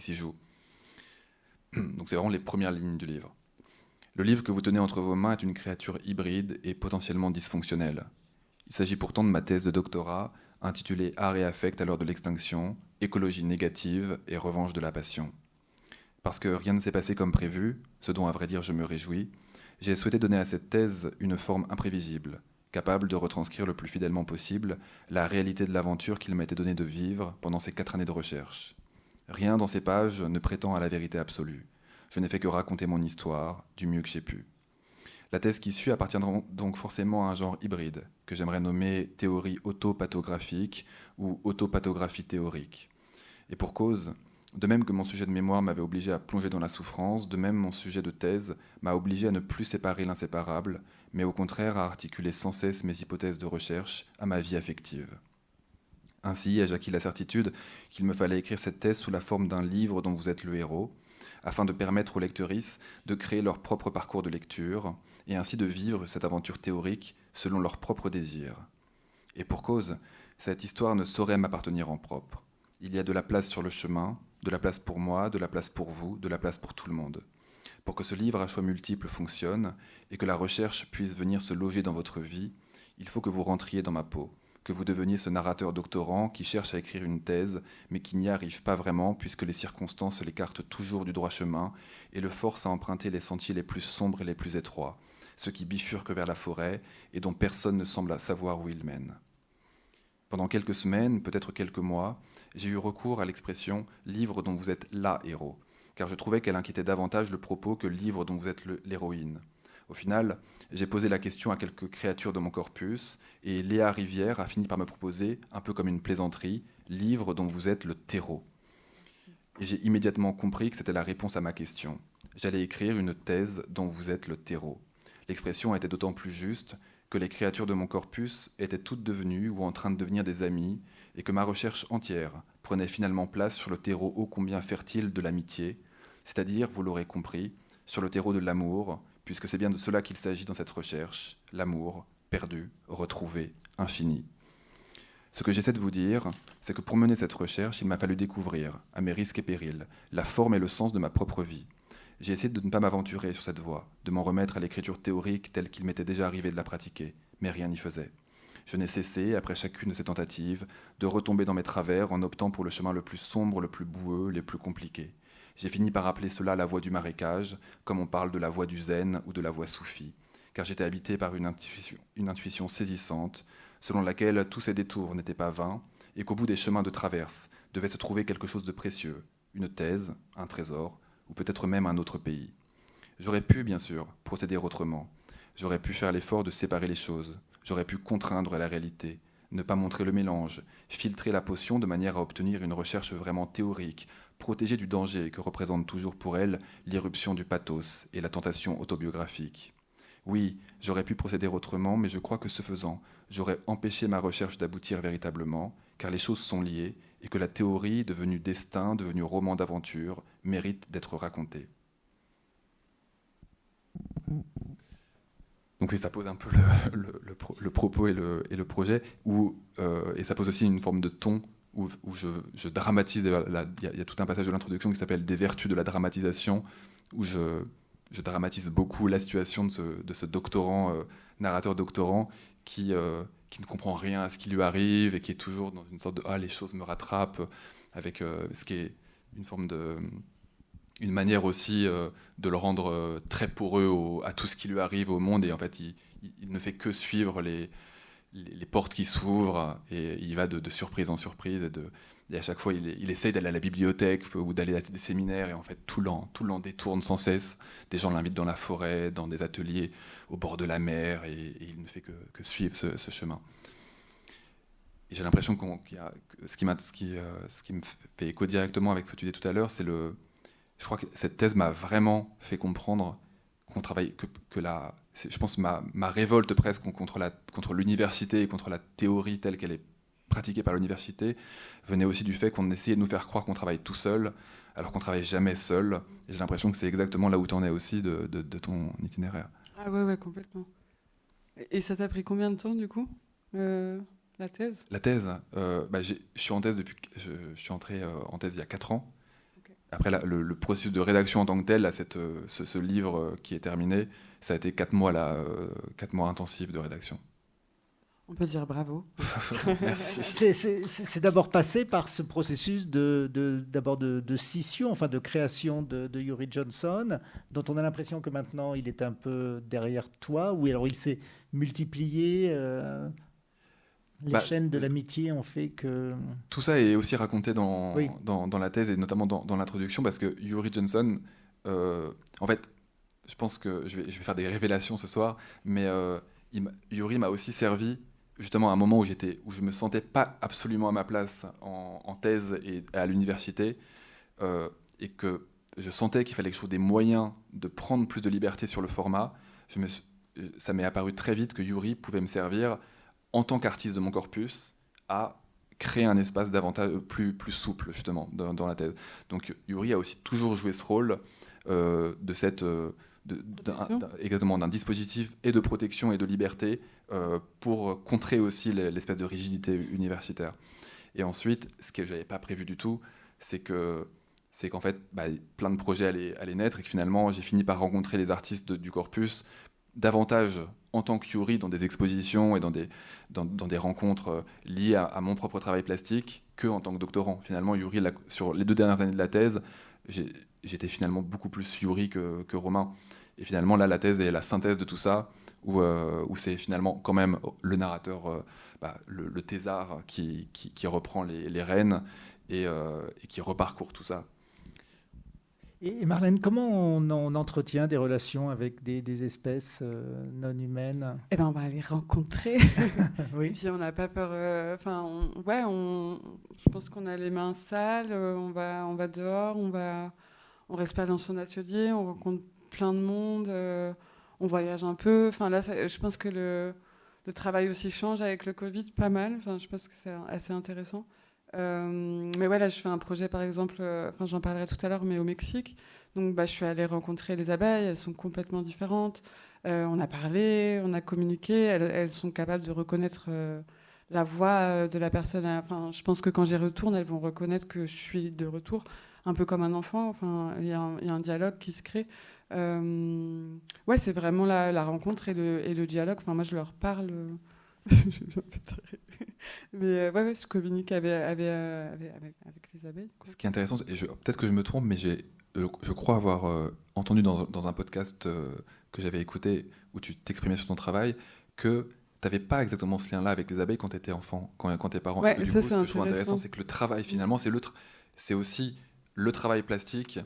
s'y joue. Donc c'est vraiment les premières lignes du livre. Le livre que vous tenez entre vos mains est une créature hybride et potentiellement dysfonctionnelle. Il s'agit pourtant de ma thèse de doctorat intitulée Art et affect à l'heure de l'extinction, écologie négative et revanche de la passion. Parce que rien ne s'est passé comme prévu, ce dont à vrai dire je me réjouis, j'ai souhaité donner à cette thèse une forme imprévisible, capable de retranscrire le plus fidèlement possible la réalité de l'aventure qu'il été donné de vivre pendant ces quatre années de recherche. Rien dans ces pages ne prétend à la vérité absolue. Je n'ai fait que raconter mon histoire du mieux que j'ai pu. La thèse qui suit appartiendra donc forcément à un genre hybride, que j'aimerais nommer théorie autopathographique ou autopathographie théorique. Et pour cause, de même que mon sujet de mémoire m'avait obligé à plonger dans la souffrance, de même mon sujet de thèse m'a obligé à ne plus séparer l'inséparable, mais au contraire à articuler sans cesse mes hypothèses de recherche à ma vie affective. Ainsi ai-je acquis la certitude qu'il me fallait écrire cette thèse sous la forme d'un livre dont vous êtes le héros, afin de permettre aux lectrices de créer leur propre parcours de lecture, et ainsi de vivre cette aventure théorique selon leurs propres désirs. Et pour cause, cette histoire ne saurait m'appartenir en propre. Il y a de la place sur le chemin, de la place pour moi, de la place pour vous, de la place pour tout le monde. Pour que ce livre à choix multiples fonctionne et que la recherche puisse venir se loger dans votre vie, il faut que vous rentriez dans ma peau, que vous deveniez ce narrateur doctorant qui cherche à écrire une thèse, mais qui n'y arrive pas vraiment puisque les circonstances l'écartent toujours du droit chemin et le force à emprunter les sentiers les plus sombres et les plus étroits, ceux qui bifurquent vers la forêt et dont personne ne semble savoir où ils mènent. Pendant quelques semaines, peut-être quelques mois, j'ai eu recours à l'expression livre dont vous êtes la héros, car je trouvais qu'elle inquiétait davantage le propos que livre dont vous êtes l'héroïne. Au final, j'ai posé la question à quelques créatures de mon corpus, et Léa Rivière a fini par me proposer, un peu comme une plaisanterie, livre dont vous êtes le terreau. J'ai immédiatement compris que c'était la réponse à ma question. J'allais écrire une thèse dont vous êtes le terreau. L'expression était d'autant plus juste que les créatures de mon corpus étaient toutes devenues ou en train de devenir des amies, et que ma recherche entière prenait finalement place sur le terreau ô combien fertile de l'amitié, c'est-à-dire, vous l'aurez compris, sur le terreau de l'amour, puisque c'est bien de cela qu'il s'agit dans cette recherche, l'amour, perdu, retrouvé, infini. Ce que j'essaie de vous dire, c'est que pour mener cette recherche, il m'a fallu découvrir, à mes risques et périls, la forme et le sens de ma propre vie. J'ai essayé de ne pas m'aventurer sur cette voie, de m'en remettre à l'écriture théorique telle qu'il m'était déjà arrivé de la pratiquer, mais rien n'y faisait. Je n'ai cessé, après chacune de ces tentatives, de retomber dans mes travers en optant pour le chemin le plus sombre, le plus boueux, le plus compliqué. J'ai fini par appeler cela la voie du marécage, comme on parle de la voie du zen ou de la voie soufie, car j'étais habité par une intuition, une intuition saisissante, selon laquelle tous ces détours n'étaient pas vains, et qu'au bout des chemins de traverse devait se trouver quelque chose de précieux, une thèse, un trésor, ou peut-être même un autre pays. J'aurais pu, bien sûr, procéder autrement. J'aurais pu faire l'effort de séparer les choses, J'aurais pu contraindre la réalité, ne pas montrer le mélange, filtrer la potion de manière à obtenir une recherche vraiment théorique, protégée du danger que représente toujours pour elle l'irruption du pathos et la tentation autobiographique. Oui, j'aurais pu procéder autrement, mais je crois que ce faisant, j'aurais empêché ma recherche d'aboutir véritablement, car les choses sont liées et que la théorie, devenue destin, devenue roman d'aventure, mérite d'être racontée. Donc ça pose un peu le, propos et le, et projet, euh, et ça pose aussi une forme de ton où, je, dramatise. Il y, a tout un passage de l'introduction qui s'appelle Des vertus de la dramatisation, où je, dramatise beaucoup la situation de ce, doctorant, euh, narrateur doctorant, qui, euh, qui ne comprend rien à ce qui lui arrive et qui est toujours dans une sorte de Ah, les choses me rattrapent, avec ce qui est une forme de une manière aussi euh, de le rendre euh, très poreux à tout ce qui lui arrive au monde. Et en fait, il, ne fait que suivre les, les, portes qui s'ouvrent et il va de, surprise en surprise. Et, à chaque fois, il, essaye d'aller à la bibliothèque ou d'aller à des séminaires. Et en fait, tout l'an, tout l'an détourne sans cesse. Des gens l'invitent dans la forêt, dans des ateliers au bord de la mer. Et, il ne fait que, suivre ce, chemin. Et j'ai l'impression que ce, qui ce, qui, euh, ce qui me fait écho directement avec ce que tu disais tout à l'heure, c'est le, je crois que cette thèse m'a vraiment fait comprendre qu'on travaille, que, que la, je pense ma, ma révolte presque contre, la, contre l'université et contre la théorie telle qu'elle est pratiquée par l'université venait aussi du fait qu'on essayait de nous faire croire qu'on travaille tout seul, alors qu'on travaille jamais seul. Et j'ai l'impression que c'est exactement là où tu en es aussi de, de, ton itinéraire. Ah ouais, ouais, complètement. Et ça t'a pris combien de temps du coup euh, la thèse? La thèse, euh, bah, je suis en thèse depuis, je, je suis entré euh, en thèse il y a 4 ans. Après, le, processus de rédaction en tant que tel, cette, euh, ce, livre euh, qui est terminé, ça a été quatre mois, là, euh, quatre mois intensifs de rédaction. On peut dire bravo. C'est d'abord passé par ce processus de, d'abord de, scission, enfin de création de, Yuri Johnson, dont on a l'impression que maintenant il est un peu derrière toi, ou alors il s'est multiplié. Les bah, chaînes de l'amitié ont fait que... Tout ça est aussi raconté dans, dans, la thèse et notamment dans, l'introduction parce que Yuri Johnson, euh, en fait, je pense que je vais, je vais, faire des révélations ce soir, mais euh, Yuri m'a aussi servi justement à un moment où, j'étais, où je me sentais pas absolument à ma place en, thèse et à l'université euh, et que je sentais qu'il fallait que je trouve des moyens de prendre plus de liberté sur le format. Je me, ça m'est apparu très vite que Yuri pouvait me servir en tant qu'artiste de mon corpus, à créer un espace davantage euh, plus, plus souple justement dans, la thèse. Donc Yuri a aussi toujours joué ce rôle euh, de cette euh, exactement d'un dispositif et de protection et de liberté pour contrer aussi l'espèce de rigidité universitaire. Et ensuite, ce que j'avais pas prévu du tout, c'est que c'est qu'en fait, bah, plein de projets allaient, allaient, naître et que finalement, j'ai fini par rencontrer les artistes du corpus davantage en tant que Yuri dans des expositions et dans des, dans, des rencontres euh, liées à, mon propre travail plastique que en tant que doctorant. Finalement, Yuri, sur les deux dernières années de la thèse, j'étais finalement beaucoup plus Yuri que, que, Romain. Et finalement, là, la thèse est la synthèse de tout ça, où, euh, où c'est finalement quand même le narrateur, euh, bah, le, thésard qui, qui, reprend les, les rênes et, et, qui reparcourt tout ça. Et Marlène, comment on, entretient des relations avec des, espèces euh, non humaines? Eh ben, on va les rencontrer. oui. Et puis on n'a pas peur. Euh, enfin, ouais, on, je pense qu'on a les mains sales. Euh, on va, on va dehors. On va, on reste pas dans son atelier. On rencontre plein de monde. on voyage un peu. Enfin là, je pense que le, le travail aussi change avec le Covid, pas mal. Enfin, je pense que c'est assez intéressant. Euh, mais voilà, je fais un projet par exemple, euh, enfin j'en parlerai tout à l'heure, mais au Mexique. Donc bah, je suis allée rencontrer les abeilles, elles sont complètement différentes. Euh, on a parlé, on a communiqué, elles, sont capables de reconnaître la voix de la personne. Enfin, je pense que quand j'y retourne, elles vont reconnaître que je suis de retour, un peu comme un enfant. Enfin, il y, a un dialogue qui se crée. ouais, c'est vraiment la, rencontre et le, et le dialogue. Enfin, moi, je leur parle. Mais euh, ouais, je communique avec, euh, avec, avec, les abeilles. Ce qui est intéressant, et peut-être que je me trompe, mais j'ai, euh, je crois avoir entendu dans, dans, un podcast que j'avais écouté où tu t'exprimais sur ton travail que tu n'avais pas exactement ce lien-là avec les abeilles quand tu étais enfant, quand, quand tes parents. Ouais, du ça, coup, ce que je trouve intéressant, c'est que le travail, finalement, c'est, c'est aussi le travail plastique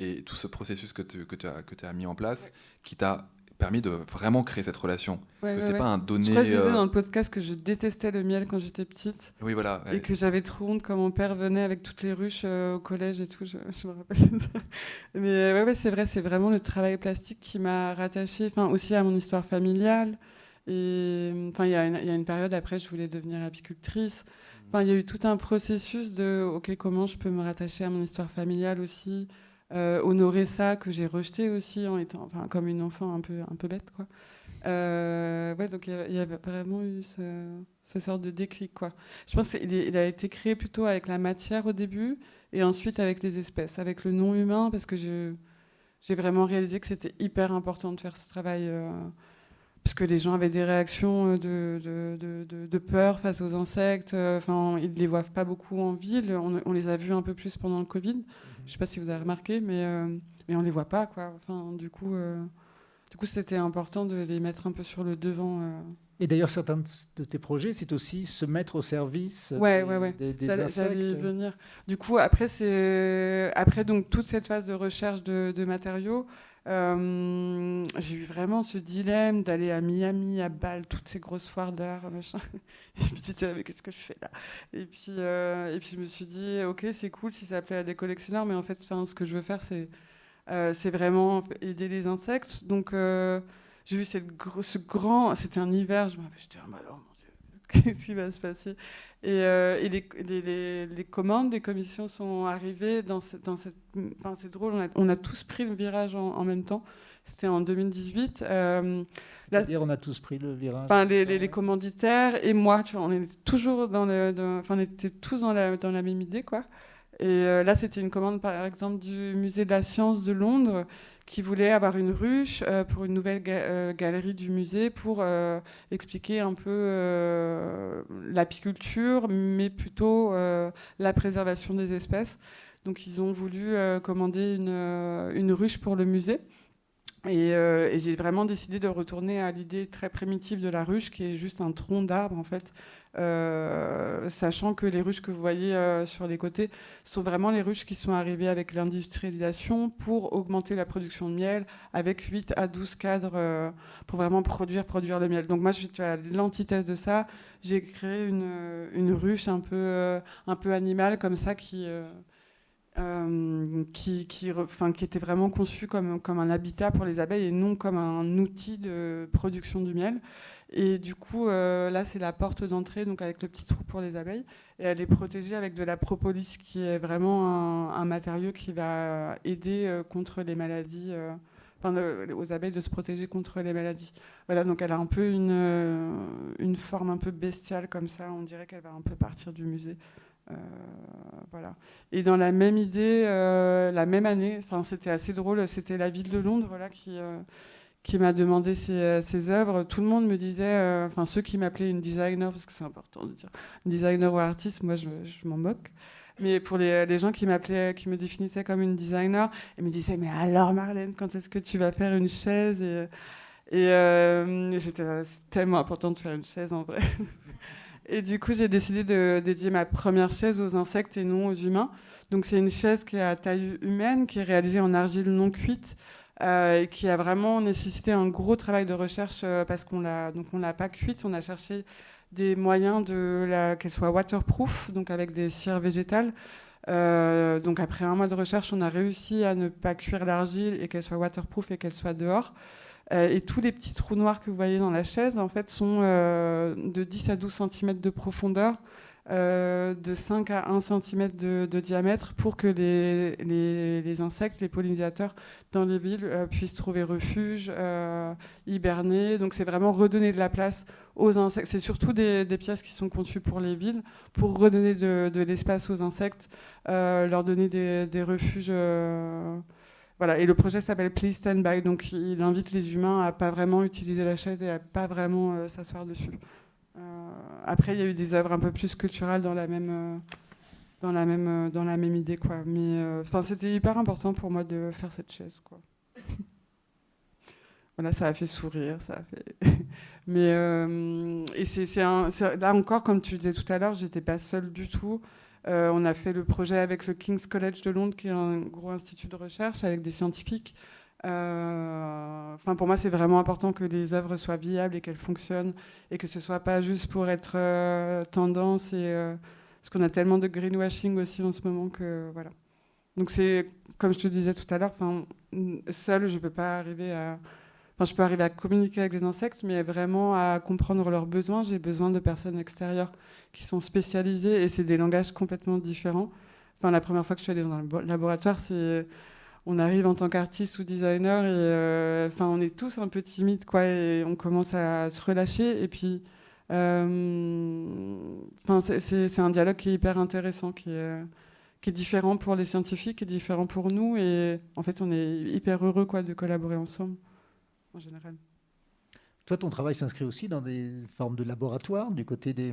et tout ce processus que tu, que tu, as, que tu as mis en place qui t'a permis de vraiment créer cette relation. que c'est pas un donné. Je crois que je disais euh, dans le podcast que je détestais le miel quand j'étais petite. Oui, voilà. Et que j'avais trop honte quand mon père venait avec toutes les ruches euh, au collège et tout. Je, me rappelle. Mais euh, ouais, c'est vrai, c'est vraiment le travail plastique qui m'a rattaché, enfin aussi à mon histoire familiale. Et enfin, il y, a une période après, je voulais devenir apicultrice. Enfin, il y a eu tout un processus de, ok, comment je peux me rattacher à mon histoire familiale aussi? Euh, honorer ça que j'ai rejeté aussi en étant enfin, comme une enfant un peu, un peu bête. Quoi. Euh, ouais, donc il y, a vraiment eu ce, ce sort de déclic. Quoi. Je pense qu'il il a été créé plutôt avec la matière au début et ensuite avec les espèces, avec le non humain, parce que j'ai vraiment réalisé que c'était hyper important de faire ce travail. Euh, parce que les gens avaient des réactions de, de, de, de peur face aux insectes. Enfin, ils ne les voient pas beaucoup en ville. On, les a vus un peu plus pendant le Covid. Je ne sais pas si vous avez remarqué, mais, euh, mais on ne les voit pas. Quoi. Enfin, du coup, euh, du coup, c'était important de les mettre un peu sur le devant. Euh. Et d'ailleurs, certains de tes projets, c'est aussi se mettre au service ouais, des, ouais, ouais. des, y venir. Du coup, après, après donc toute cette phase de recherche de, de matériaux. Euh, j'ai eu vraiment ce dilemme d'aller à Miami, à Bâle, toutes ces grosses foires d'art, machin. Et puis tu dis, mais qu'est-ce que je fais là? Et puis, euh, et puis je me suis dit, ok, c'est cool si ça plaît à des collectionneurs, mais en fait, ce que je veux faire, c'est euh, vraiment aider les insectes. Donc, j'ai vu cette, ce grand, c'était un hiver, je me j'étais, oh, mon Dieu, qu'est-ce qui va se passer? Et, euh, et les, les, les, commandes, les commissions sont arrivées dans, dans cette. Enfin, c'est drôle, on a, on a, tous pris le virage en, en même temps. C'était en 2018. Euh, C'est-à-dire, on a tous pris le virage. Enfin, les, les, commanditaires et moi, tu vois, on était toujours dans le. Enfin, on était tous dans la, dans la même idée, quoi. Et euh, là, c'était une commande, par exemple, du Musée de la Science de Londres qui voulait avoir une ruche euh, pour une nouvelle euh, galerie du musée pour euh, expliquer un peu l'apiculture, mais plutôt la préservation des espèces. Donc ils ont voulu commander une, une, ruche pour le musée. Et, et j'ai vraiment décidé de retourner à l'idée très primitive de la ruche, qui est juste un tronc d'arbre en fait, euh, sachant que les ruches que vous voyez euh, sur les côtés sont vraiment les ruches qui sont arrivées avec l'industrialisation pour augmenter la production de miel avec 8 à 12 cadres euh, pour vraiment produire, produire le miel. Donc moi, je l'antithèse de ça. J'ai créé une, une, ruche un peu, un peu animale comme ça qui... qui, qui, était vraiment conçue comme, un habitat pour les abeilles et non comme un outil de production du miel. Et du coup, euh, là, c'est la porte d'entrée, donc avec le petit trou pour les abeilles. Et elle est protégée avec de la propolis, qui est vraiment un, matériau qui va aider euh, contre les maladies, euh, aux abeilles de se protéger contre les maladies. Voilà, donc elle a un peu une, une forme un peu bestiale comme ça. On dirait qu'elle va un peu partir du musée. Voilà. Et dans la même idée, la même année, c'était assez drôle. C'était la ville de Londres, voilà, qui qui m'a demandé ses, euh, ses, œuvres, tout le monde me disait, euh, enfin ceux qui m'appelaient une designer, parce que c'est important de dire designer ou artiste, moi je, m'en moque. Mais pour les, les gens qui m'appelaient, qui me définissaient comme une designer, ils me disaient mais alors Marlène, quand est-ce que tu vas faire une chaise? Et, et euh, j'étais tellement important de faire une chaise en vrai. Et du coup, j'ai décidé de dédier ma première chaise aux insectes et non aux humains. Donc, c'est une chaise qui est à taille humaine, qui est réalisée en argile non cuite. et qui a vraiment nécessité un gros travail de recherche parce qu'on l'a donc on l'a pas cuite, on a cherché des moyens de qu'elle soit waterproof, donc avec des cires végétales, euh, donc après un mois de recherche, on a réussi à ne pas cuire l'argile et qu'elle soit waterproof et qu'elle soit dehors. Euh, et tous les petits trous noirs que vous voyez dans la chaise, en fait, sont euh, de 10 à 12 cm de profondeur. de 5 à 1 cm de, diamètre pour que les, les, insectes, les pollinisateurs dans les villes puissent trouver refuge, hiberner. Donc c'est vraiment redonner de la place aux insectes. C'est surtout des, pièces qui sont conçues pour les villes, pour redonner de, l'espace aux insectes, euh, leur donner des, refuges. Euh, voilà. Et le projet s'appelle Please Stand By, donc il invite les humains à pas vraiment utiliser la chaise et à pas vraiment euh, s'asseoir dessus. après, il y a eu des œuvres un peu plus culturelles dans la même dans la même dans la même idée quoi mais enfin c'était hyper important pour moi de faire cette chaise quoi voilà ça a fait sourire ça a fait Mais euh, et c'est là encore, comme tu disais tout à l'heure, j'étais pas seule du tout. Euh, on a fait le projet avec le King's College de Londres, qui est un gros institut de recherche avec des scientifiques. Euh, enfin, pour moi, c'est vraiment important que les œuvres soient viables et qu'elles fonctionnent et que ce soit pas juste pour être tendance et parce qu'on a tellement de greenwashing aussi en ce moment que voilà. Donc c'est comme je te disais tout à l'heure, enfin, seule, je peux pas arriver à je peux arriver à communiquer avec les insectes, mais vraiment à comprendre leurs besoins. J'ai besoin de personnes extérieures qui sont spécialisées et c'est des langages complètement différents. Enfin, la première fois que je suis allée dans le laboratoire, c'est on arrive en tant qu'artiste ou designer et euh, enfin, on est tous un peu timides quoi, et on commence à se relâcher. Et puis, euh, enfin, c'est un dialogue qui est hyper intéressant, qui est, qui est différent pour les scientifiques, qui est différent pour nous. Et en fait, on est hyper heureux quoi, de collaborer ensemble général. Toi, ton travail s'inscrit aussi dans des formes de laboratoire, du côté des,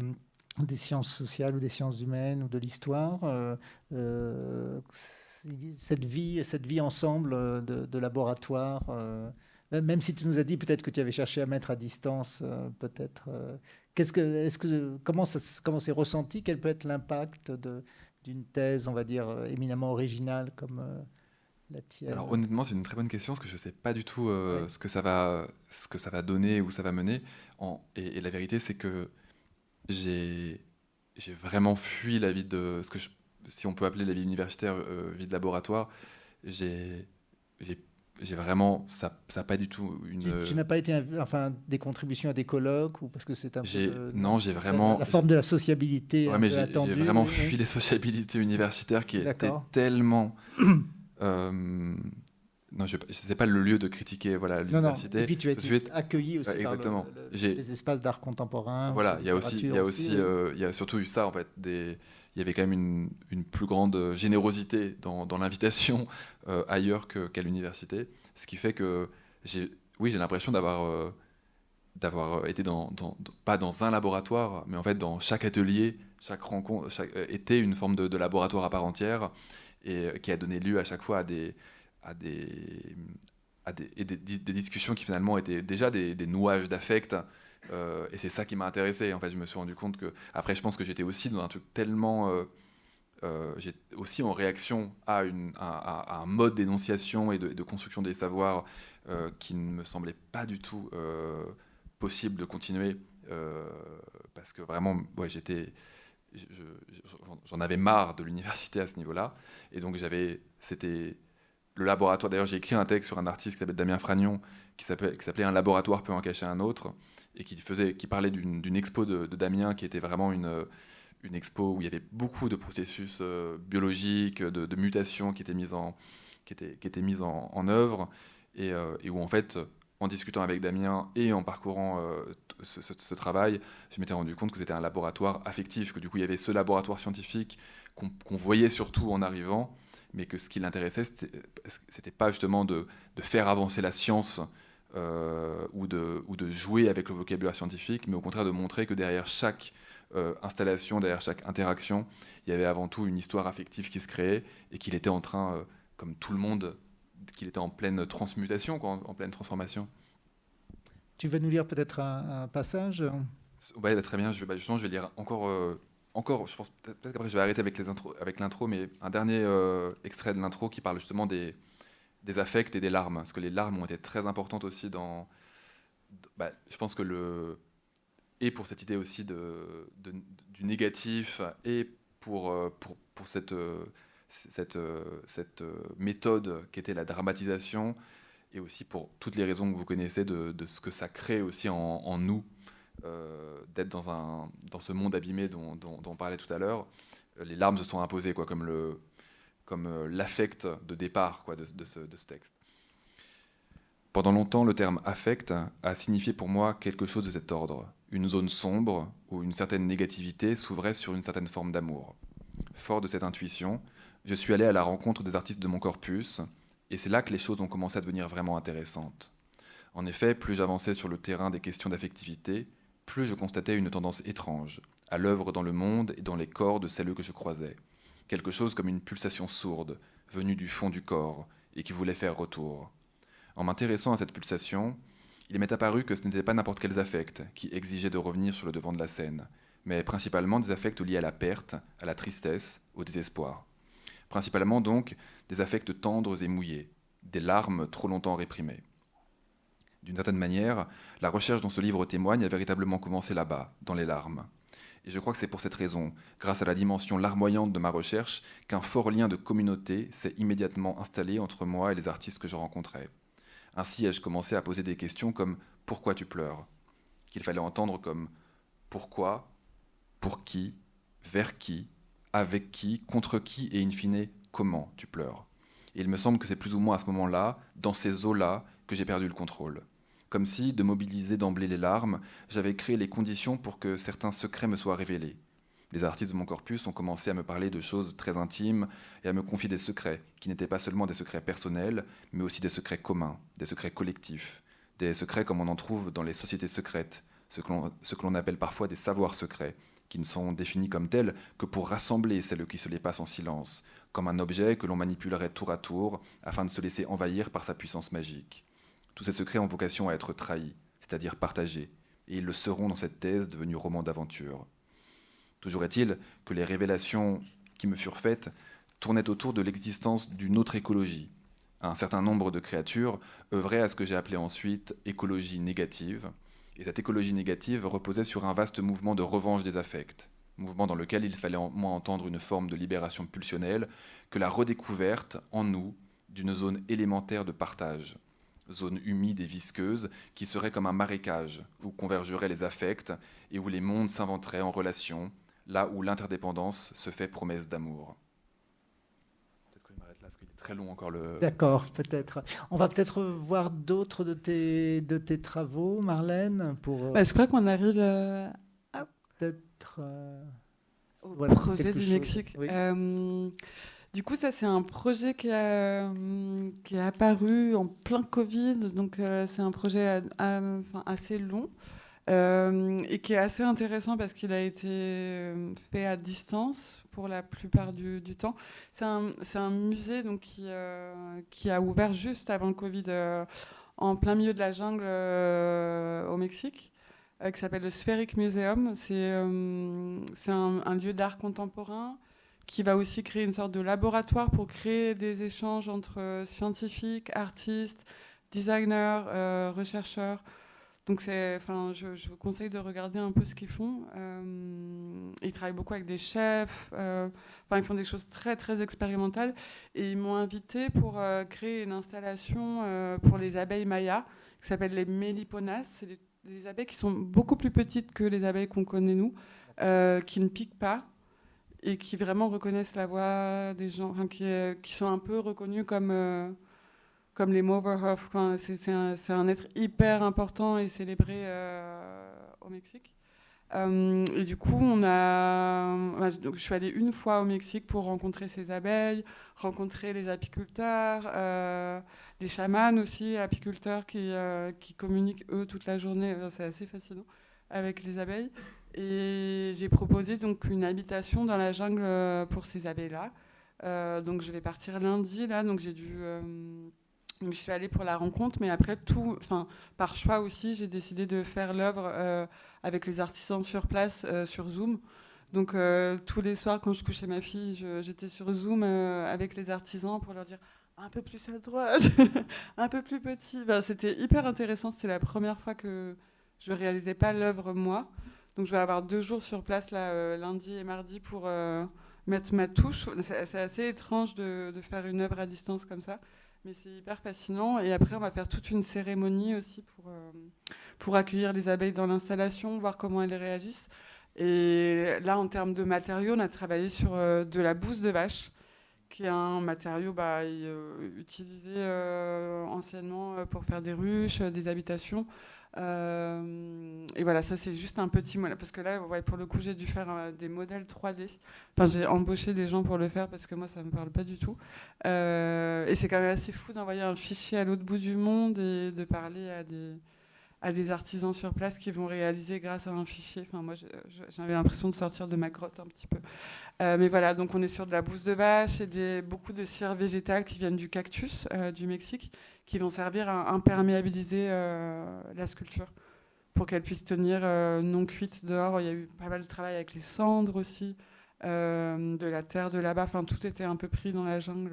sciences sociales ou des sciences humaines ou de l'histoire. Euh, euh, cette, vie, cette vie ensemble de, laboratoire, euh, même si tu nous as dit peut-être que tu avais cherché à mettre à distance, peut-être. qu'est-ce que, comment, ça, c'est ressenti? Quel peut être l'impact d'une thèse, on va dire, éminemment originale comme alors honnêtement, c'est une très bonne question parce que je ne sais pas du tout euh, ce, que ça va, ce que ça va donner, où ça va mener. En, et, la vérité, c'est que j'ai vraiment fui la vie de ce que si on peut appeler la vie universitaire, euh, vie de laboratoire. J'ai j'ai vraiment ça n'a pas du tout une tu, n'as pas été enfin des contributions à des colloques ou parce que c'est un peu non j'ai vraiment la, forme de la sociabilité ouais, mais j'ai vraiment fui les sociabilités universitaires qui étaient tellement Euh, non, je sais pas le lieu de critiquer voilà l'université. Et puis tu as été accueilli aussi exactement. par les espaces d'art contemporain. Voilà, il y a aussi, il y a aussi, euh, il y a surtout eu ça en fait. Des, il y avait quand même une, une plus grande générosité dans, dans l'invitation euh, ailleurs qu'à l'université, ce qui fait que j'ai, oui, j'ai l'impression d'avoir d'avoir été dans, pas dans un laboratoire, mais en fait dans chaque atelier, chaque rencontre, chaque, était une forme de, de laboratoire à part entière et euh, qui a donné lieu à chaque fois à des, à des, à des, des, discussions qui finalement étaient déjà des, nouages d'affect. Euh, et c'est ça qui m'a intéressé. En fait, je me suis rendu compte que, après, je pense que j'étais aussi dans un truc tellement. Euh, euh aussi en réaction à, un mode d'énonciation et de, construction des savoirs qui ne me semblait pas du tout possible de continuer. parce que vraiment, ouais, j'étais j'en avais marre de l'université à ce niveau-là. Et donc, j'avais, c'était le laboratoire. D'ailleurs, j'ai écrit un texte sur un artiste qui s'appelle Damien Fragnon, qui s'appelait Un laboratoire peut en cacher un autre, et qui, faisait, qui parlait d'une expo de, Damien qui était vraiment une, une expo où il y avait beaucoup de processus euh, biologiques, de, mutations qui étaient mises en, qui étaient, qui étaient mises en, œuvre, et, euh, et, où en fait, en discutant avec Damien et en parcourant euh, ce, travail, je m'étais rendu compte que c'était un laboratoire affectif, que du coup il y avait ce laboratoire scientifique qu'on voyait surtout en arrivant, mais que ce qui l'intéressait, c'était pas justement de, faire avancer la science euh, ou, de, ou, de, jouer avec le vocabulaire scientifique, mais au contraire de montrer que derrière chaque euh, installation, derrière chaque interaction, il y avait avant tout une histoire affective qui se créait et qu'il était en train, comme tout le monde, qu'il était en pleine transmutation, en, pleine transformation. Tu veux nous lire peut-être un, passage? Ouais, très bien. Je vais, bah, justement, je vais lire encore, encore. Je pense peut-être qu'après je vais arrêter avec les avec l'intro, mais un dernier extrait de l'intro qui parle justement des, des affects et des larmes, parce que les larmes ont été très importantes aussi dans. Bah, je pense que le et pour cette idée aussi de, du négatif et pour, pour, pour cette, cette, cette méthode qui était la dramatisation et aussi pour toutes les raisons que vous connaissez de, ce que ça crée aussi en, nous, euh, d'être dans, dans ce monde abîmé dont, on parlait tout à l'heure. Euh, les larmes se sont imposées quoi, comme, le, comme euh, l'affect de départ quoi, de ce texte. Pendant longtemps, le terme affect a signifié pour moi quelque chose de cet ordre, une zone sombre où une certaine négativité s'ouvrait sur une certaine forme d'amour. Fort de cette intuition, je suis allé à la rencontre des artistes de mon corpus, et c'est là que les choses ont commencé à devenir vraiment intéressantes. En effet, plus j'avançais sur le terrain des questions d'affectivité, plus je constatais une tendance étrange, à l'œuvre dans le monde et dans les corps de celles que je croisais. Quelque chose comme une pulsation sourde, venue du fond du corps, et qui voulait faire retour. En m'intéressant à cette pulsation, il m'est apparu que ce n'était pas n'importe quels affects qui exigeaient de revenir sur le devant de la scène, mais principalement des affects liés à la perte, à la tristesse, au désespoir. Principalement donc des affects tendres et mouillés, des larmes trop longtemps réprimées. D'une certaine manière, la recherche dont ce livre témoigne a véritablement commencé là-bas, dans les larmes. Et je crois que c'est pour cette raison, grâce à la dimension larmoyante de ma recherche, qu'un fort lien de communauté s'est immédiatement installé entre moi et les artistes que je rencontrais. Ainsi ai-je commencé à poser des questions comme Pourquoi tu pleures? qu'il fallait entendre comme Pourquoi? Pour qui? Vers qui? Avec qui, contre qui et in fine comment tu pleures. Et il me semble que c'est plus ou moins à ce moment-là, dans ces eaux-là, que j'ai perdu le contrôle. Comme si, de mobiliser d'emblée les larmes, j'avais créé les conditions pour que certains secrets me soient révélés. Les artistes de mon corpus ont commencé à me parler de choses très intimes et à me confier des secrets, qui n'étaient pas seulement des secrets personnels, mais aussi des secrets communs, des secrets collectifs, des secrets comme on en trouve dans les sociétés secrètes, ce que l'on appelle parfois des savoirs secrets, qui ne sont définis comme tels que pour rassembler celles qui se les passent en silence, comme un objet que l'on manipulerait tour à tour afin de se laisser envahir par sa puissance magique. Tous ces secrets ont vocation à être trahis, c'est-à-dire partagés, et ils le seront dans cette thèse devenue roman d'aventure. Toujours est-il que les révélations qui me furent faites tournaient autour de l'existence d'une autre écologie. Un certain nombre de créatures œuvraient à ce que j'ai appelé ensuite écologie négative, et cette écologie négative reposait sur un vaste mouvement de revanche des affects, mouvement dans lequel il fallait en moins entendre une forme de libération pulsionnelle que la redécouverte en nous d'une zone élémentaire de partage, zone humide et visqueuse qui serait comme un marécage où convergeraient les affects et où les mondes s'inventeraient en relation, là où l'interdépendance se fait promesse d'amour très long encore le. D'accord, peut-être. On va peut-être voir d'autres de tes, de tes travaux, Marlène, pour. Euh, bah, je crois qu'on arrive euh, à... peut-être euh, au projet du Mexique. du coup, ça c'est un projet qui, a, qui est apparu en plein Covid, donc c'est un projet assez long. et qui est assez intéressant parce qu'il a été fait à distance pour la plupart du, temps. C'est un, musée donc, qui, euh, qui, a ouvert juste avant le Covid, euh, en plein milieu de la jungle euh, au Mexique, qui s'appelle le Spheric Museum. C'est un, un, lieu d'art contemporain qui va aussi créer une sorte de laboratoire pour créer des échanges entre scientifiques, artistes, designers, chercheurs donc enfin, je, vous conseille de regarder un peu ce qu'ils font. Euh, ils travaillent beaucoup avec des chefs. Euh, enfin, ils font des choses très très expérimentales. Et ils m'ont invité pour euh, créer une installation pour les abeilles mayas qui s'appelle les méliponas. C'est des, abeilles qui sont beaucoup plus petites que les abeilles qu'on connaît nous, qui ne piquent pas et qui vraiment reconnaissent la voix des gens, qui, qui, sont un peu reconnus comme comme les Moverhoff. C'est un, être hyper important et célébré euh, au Mexique. Euh, et du coup, on a, donc, je suis allée une fois au Mexique pour rencontrer ces abeilles, rencontrer les apiculteurs, euh, les chamans aussi, apiculteurs qui, qui communiquent eux toute la journée. C'est assez fascinant avec les abeilles. Et j'ai proposé donc une habitation dans la jungle pour ces abeilles-là. donc je vais partir lundi là, donc j'ai dû Donc, je suis allée pour la rencontre, mais après, tout, enfin, par choix aussi, j'ai décidé de faire l'œuvre avec les artisans sur place sur Zoom. Donc tous les soirs, quand je couchais ma fille, j'étais sur Zoom avec les artisans pour leur dire un peu plus à droite, un peu plus petit. c'était hyper intéressant. C'était la première fois que je réalisais pas l'œuvre moi. Donc je vais avoir deux jours sur place là, euh, lundi et mardi pour euh, mettre ma touche. C'est assez étrange de, faire une œuvre à distance comme ça, mais c'est hyper fascinant. Et après, on va faire toute une cérémonie aussi pour, euh, pour accueillir les abeilles dans l'installation, voir comment elles réagissent. Et là, en termes de matériaux, on a travaillé sur de la bouse de vache qui est un matériau bah, euh, utilisé euh, anciennement euh, pour faire des ruches, des habitations. Et voilà, ça c'est juste un petit modèle, parce que là, pour le coup, j'ai dû faire des modèles 3D. Enfin, j'ai embauché des gens pour le faire parce que moi, ça ne me parle pas du tout. et c'est quand même assez fou d'envoyer un fichier à l'autre bout du monde et de parler à des, à des artisans sur place qui vont réaliser grâce à un fichier. Enfin, moi, j'avais l'impression de sortir de ma grotte un petit peu. Euh, mais voilà, donc on est sur de la bouse de vache et des, beaucoup de cire végétale qui viennent du cactus euh, du Mexique, qui vont servir à imperméabiliser euh, la sculpture pour qu'elle puisse tenir non cuite dehors. Il y a eu pas mal de travail avec les cendres aussi, de la terre de là-bas. Enfin, tout était un peu pris dans la jungle.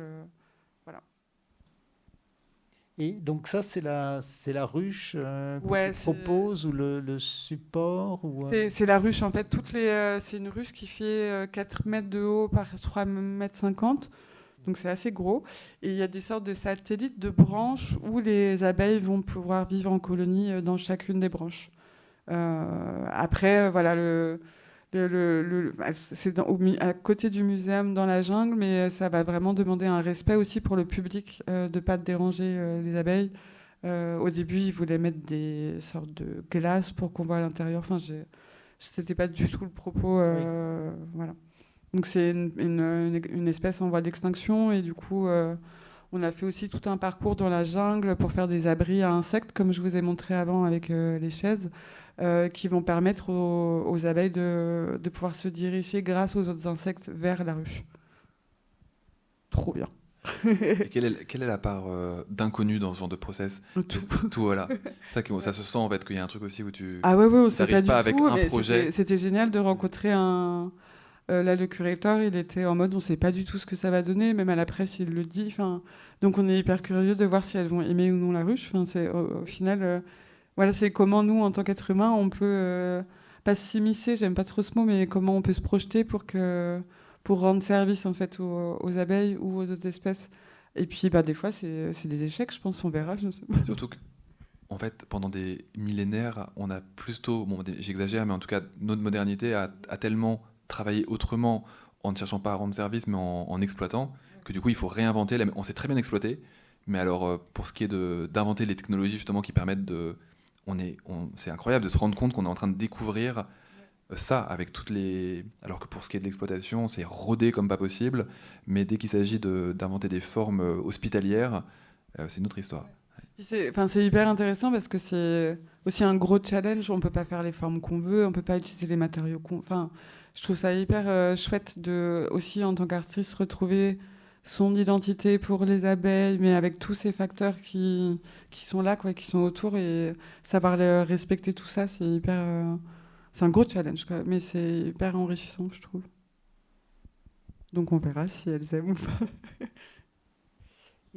Et donc ça, c'est la, c'est la ruche euh, que tu proposes ou le, le support ou... Euh? c'est, la ruche en fait. Toutes les, euh, c'est une ruche qui fait 4 mètres de haut par 3 mètres 50. Donc c'est assez gros. Et il y a des sortes de satellites de branches où les abeilles vont pouvoir vivre en colonie dans chacune des branches. après, voilà, le, le, c'est à côté du muséum dans la jungle, mais ça va vraiment demander un respect aussi pour le public euh, de ne pas déranger euh, les abeilles. Euh, au début, ils voulaient mettre des sortes de glaces pour qu'on voit à l'intérieur. Enfin, c'était pas du tout le propos. Voilà. Donc c'est une, une, espèce en voie d'extinction et du coup, on a fait aussi tout un parcours dans la jungle pour faire des abris à insectes, comme je vous ai montré avant avec les chaises. Euh, qui vont permettre aux, abeilles de, pouvoir se diriger grâce aux autres insectes vers la ruche. Trop bien. quelle, est, la part euh, d'inconnu dans ce genre de process? Tout. voilà. Ça, ça se sent en fait qu'il y a un truc aussi où tu ah ouais, ouais, on sait pas, pas avec un projet. C'était génial de rencontrer un. Euh, là, le curateur, il était en mode on sait pas du tout ce que ça va donner, même à la presse, il le dit. Donc on est hyper curieux de voir si elles vont aimer ou non la ruche. Au, final voilà, c'est comment nous, en tant qu'être humain, on peut euh, pas s'immiscer, j'aime pas trop ce mot, mais comment on peut se projeter pour que pour rendre service en fait aux, abeilles ou aux autres espèces. Et puis, bah, des fois, c'est des échecs, je pense, on verra. Surtout que, en fait, pendant des millénaires, on a plutôt, bon, j'exagère, mais en tout cas, notre modernité a, tellement travaillé autrement en ne cherchant pas à rendre service, mais en, exploitant, que du coup, il faut réinventer. On sait très bien exploiter, mais alors, euh, pour ce qui est d'inventer les technologies justement qui permettent de on est, c'est incroyable de se rendre compte qu'on est en train de découvrir euh, ça avec toutes les. Alors que pour ce qui est de l'exploitation, c'est rodé comme pas possible, mais dès qu'il s'agit d'inventer des formes euh, hospitalières, c'est une autre histoire. C'est hyper intéressant parce que c'est aussi un gros challenge. On peut pas faire les formes qu'on veut, on peut pas utiliser les matériaux qu'on. Je trouve ça hyper chouette de aussi en tant qu'artiste retrouver son identité pour les abeilles, mais avec tous ces facteurs qui, qui sont là, quoi, qui sont autour, et savoir respecter tout ça, c'est hyper. Euh, c'est un gros challenge, quoi, mais c'est hyper enrichissant, je trouve. Donc on verra si elles aiment ou pas.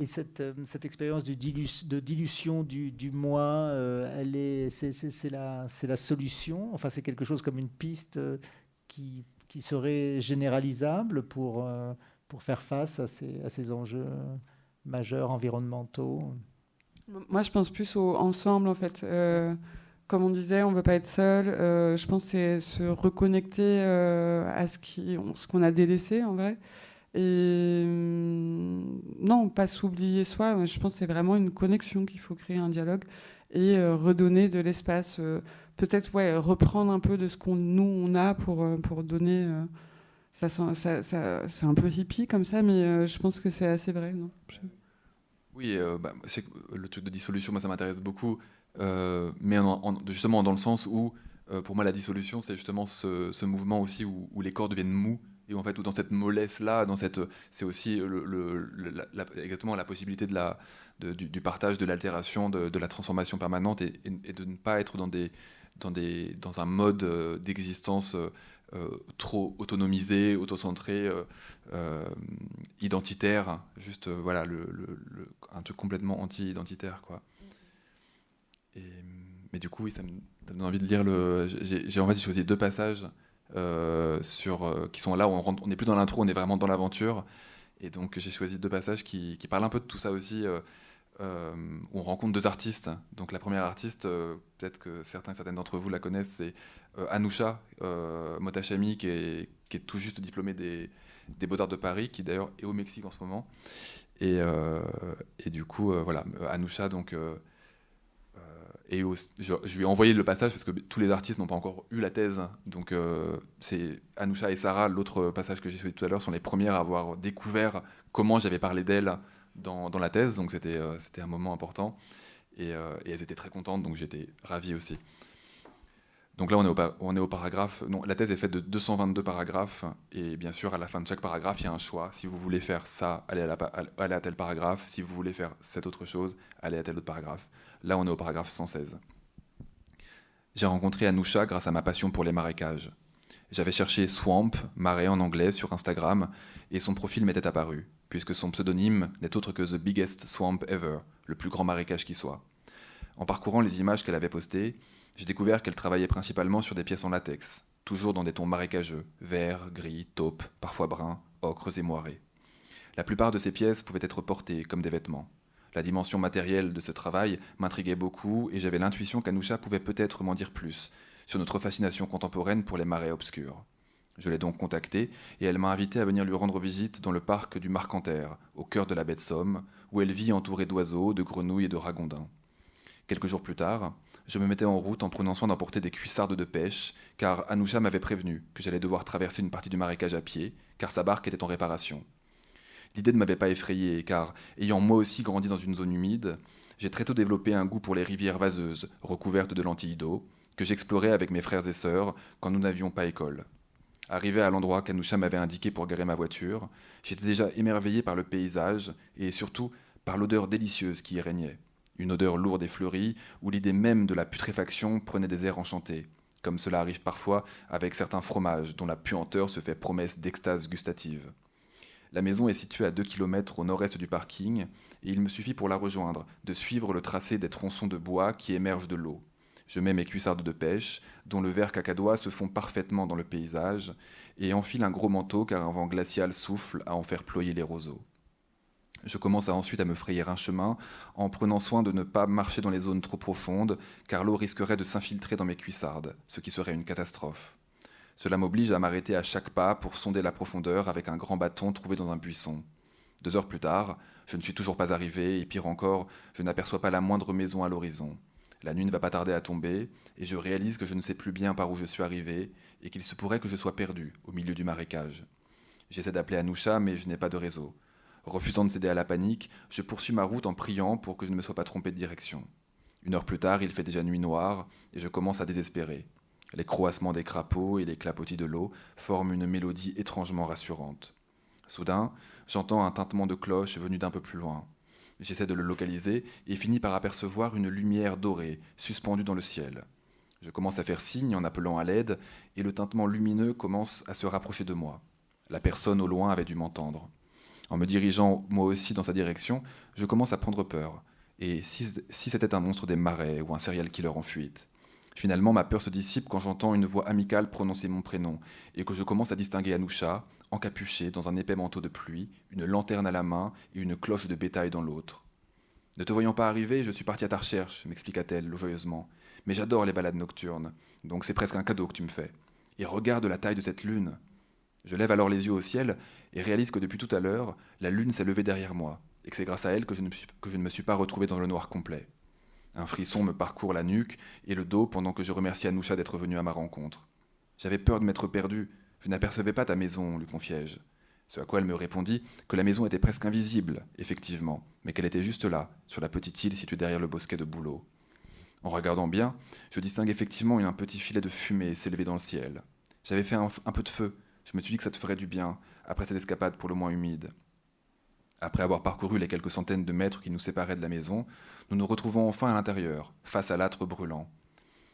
Et cette, euh, cette expérience de, de dilution du, du moi, euh, elle est, c'est, la, c'est la solution? Enfin, c'est quelque chose comme une piste qui, qui serait généralisable pour pour faire face à ces, enjeux majeurs environnementaux Moi, je pense plus au ensemble, en fait. Euh, comme on disait, on ne veut pas être seul. Euh, je pense que c'est se reconnecter euh, à ce qu'on ce qu'on a délaissé, en vrai. Et non, pas s'oublier soi. Je pense que c'est vraiment une connexion qu'il faut créer un dialogue et redonner de l'espace. Peut-être ouais, reprendre un peu de ce qu'on nous on a pour, pour donner ça, ça, c'est un peu hippie comme ça, mais euh, je pense que c'est assez vrai. Oui, euh, bah, le truc de dissolution, moi, ça m'intéresse beaucoup, euh, mais justement dans le sens où, pour moi, la dissolution, c'est justement ce, mouvement aussi où, les corps deviennent mous et en fait, tout dans cette mollesse-là, dans cette, c'est aussi exactement la possibilité de la, du, partage, de l'altération, de, la transformation permanente, et, de ne pas être dans, des, dans, un mode euh, d'existence euh, euh, trop autonomisé, autocentré, identitaire, juste voilà, un truc complètement anti-identitaire, quoi. Mais du coup, oui, ça me, donne envie de lire. J'ai en fait choisi deux passages sur, qui sont là où on n'est plus dans l'intro, on est vraiment dans l'aventure. Et donc j'ai choisi deux passages qui, parlent un peu de tout ça aussi, où on rencontre deux artistes. Donc la première artiste, peut-être que certains et certaines d'entre vous la connaissent, c'est Anousha Motachami, qui est, qui est, tout juste diplômée des, Beaux-Arts de Paris, qui d'ailleurs est au Mexique en ce moment. Et, et du coup, voilà, Anousha, donc et je, lui ai envoyé le passage parce que tous les artistes n'ont pas encore eu la thèse. Donc euh, c'est Anoucha et Sarah, l'autre passage que j'ai choisi tout à l'heure, sont les premières à avoir découvert comment j'avais parlé d'elles dans, la thèse. Donc c'était euh, un moment important. Et, euh, et, elles étaient très contentes, donc j'étais ravi aussi. Donc là, on est, au, paragraphe. Non, la thèse est faite de 222 paragraphes. Et bien sûr, à la fin de chaque paragraphe, il y a un choix. Si vous voulez faire ça, allez à, tel paragraphe. Si vous voulez faire cette autre chose, allez à tel autre paragraphe. Là, on est au paragraphe 116. J'ai rencontré Anousha grâce à ma passion pour les marécages. J'avais cherché Swamp, marée en anglais, sur Instagram, et son profil m'était apparu, puisque son pseudonyme n'est autre que The Biggest Swamp Ever, le plus grand marécage qui soit. En parcourant les images qu'elle avait postées, j'ai découvert qu'elle travaillait principalement sur des pièces en latex, toujours dans des tons marécageux, vert, gris, taupe, parfois brun, ocres et moirés. La plupart de ces pièces pouvaient être portées comme des vêtements. La dimension matérielle de ce travail m'intriguait beaucoup et j'avais l'intuition qu'Anoucha pouvait peut-être m'en dire plus sur notre fascination contemporaine pour les marais obscurs. Je l'ai donc contactée et elle m'a invité à venir lui rendre visite dans le parc du Marcanterre, au cœur de la baie de Somme, où elle vit entourée d'oiseaux, de grenouilles et de ragondins. Quelques jours plus tard, je me mettais en route en prenant soin d'emporter des cuissardes de pêche, car Anoucha m'avait prévenu que j'allais devoir traverser une partie du marécage à pied, car sa barque était en réparation. L'idée ne m'avait pas effrayé, car, ayant moi aussi grandi dans une zone humide, j'ai très tôt développé un goût pour les rivières vaseuses, recouvertes de lentilles d'eau, que j'explorais avec mes frères et sœurs quand nous n'avions pas école. Arrivé à l'endroit qu'Anoucha m'avait indiqué pour garer ma voiture, j'étais déjà émerveillé par le paysage et surtout par l'odeur délicieuse qui y régnait. Une odeur lourde et fleurie, où l'idée même de la putréfaction prenait des airs enchantés, comme cela arrive parfois avec certains fromages dont la puanteur se fait promesse d'extase gustative. La maison est située à 2 km au nord-est du parking et il me suffit pour la rejoindre de suivre le tracé des tronçons de bois qui émergent de l'eau. Je mets mes cuissardes de pêche, dont le vert cacadois se fond parfaitement dans le paysage, et enfile un gros manteau car un vent glacial souffle à en faire ployer les roseaux. Je commence ensuite à me frayer un chemin en prenant soin de ne pas marcher dans les zones trop profondes car l'eau risquerait de s'infiltrer dans mes cuissardes, ce qui serait une catastrophe. Cela m'oblige à m'arrêter à chaque pas pour sonder la profondeur avec un grand bâton trouvé dans un buisson. Deux heures plus tard, je ne suis toujours pas arrivé, et pire encore, je n'aperçois pas la moindre maison à l'horizon. La nuit ne va pas tarder à tomber, et je réalise que je ne sais plus bien par où je suis arrivé, et qu'il se pourrait que je sois perdu au milieu du marécage. J'essaie d'appeler Anoucha, mais je n'ai pas de réseau. Refusant de céder à la panique, je poursuis ma route en priant pour que je ne me sois pas trompé de direction. Une heure plus tard, il fait déjà nuit noire, et je commence à désespérer. Les croassements des crapauds et les clapotis de l'eau forment une mélodie étrangement rassurante. Soudain, j'entends un tintement de cloche venu d'un peu plus loin. J'essaie de le localiser et finis par apercevoir une lumière dorée suspendue dans le ciel. Je commence à faire signe en appelant à l'aide et le tintement lumineux commence à se rapprocher de moi. La personne au loin avait dû m'entendre. En me dirigeant moi aussi dans sa direction, je commence à prendre peur. Et si, c'était un monstre des marais ou un serial killer en fuite? Finalement, ma peur se dissipe quand j'entends une voix amicale prononcer mon prénom et que je commence à distinguer Anoucha, encapuchée dans un épais manteau de pluie, une lanterne à la main et une cloche de bétail dans l'autre. Ne te voyant pas arriver, je suis parti à ta recherche, m'expliqua-t-elle joyeusement. Mais j'adore les balades nocturnes, donc c'est presque un cadeau que tu me fais. Et regarde la taille de cette lune. Je lève alors les yeux au ciel et réalise que depuis tout à l'heure, la lune s'est levée derrière moi, et que c'est grâce à elle que je, ne, que je ne me suis pas retrouvé dans le noir complet. Un frisson me parcourt la nuque et le dos pendant que je remercie Anoucha d'être venue à ma rencontre. J'avais peur de m'être perdu. Je n'apercevais pas ta maison, lui confiai-je. Ce à quoi elle me répondit que la maison était presque invisible, effectivement, mais qu'elle était juste là, sur la petite île située derrière le bosquet de bouleaux. En regardant bien, je distingue effectivement un petit filet de fumée s'élever dans le ciel. J'avais fait un, peu de feu. Je me suis dit que ça te ferait du bien, après cette escapade pour le moins humide. Après avoir parcouru les quelques centaines de mètres qui nous séparaient de la maison, nous nous retrouvons enfin à l'intérieur, face à l'âtre brûlant.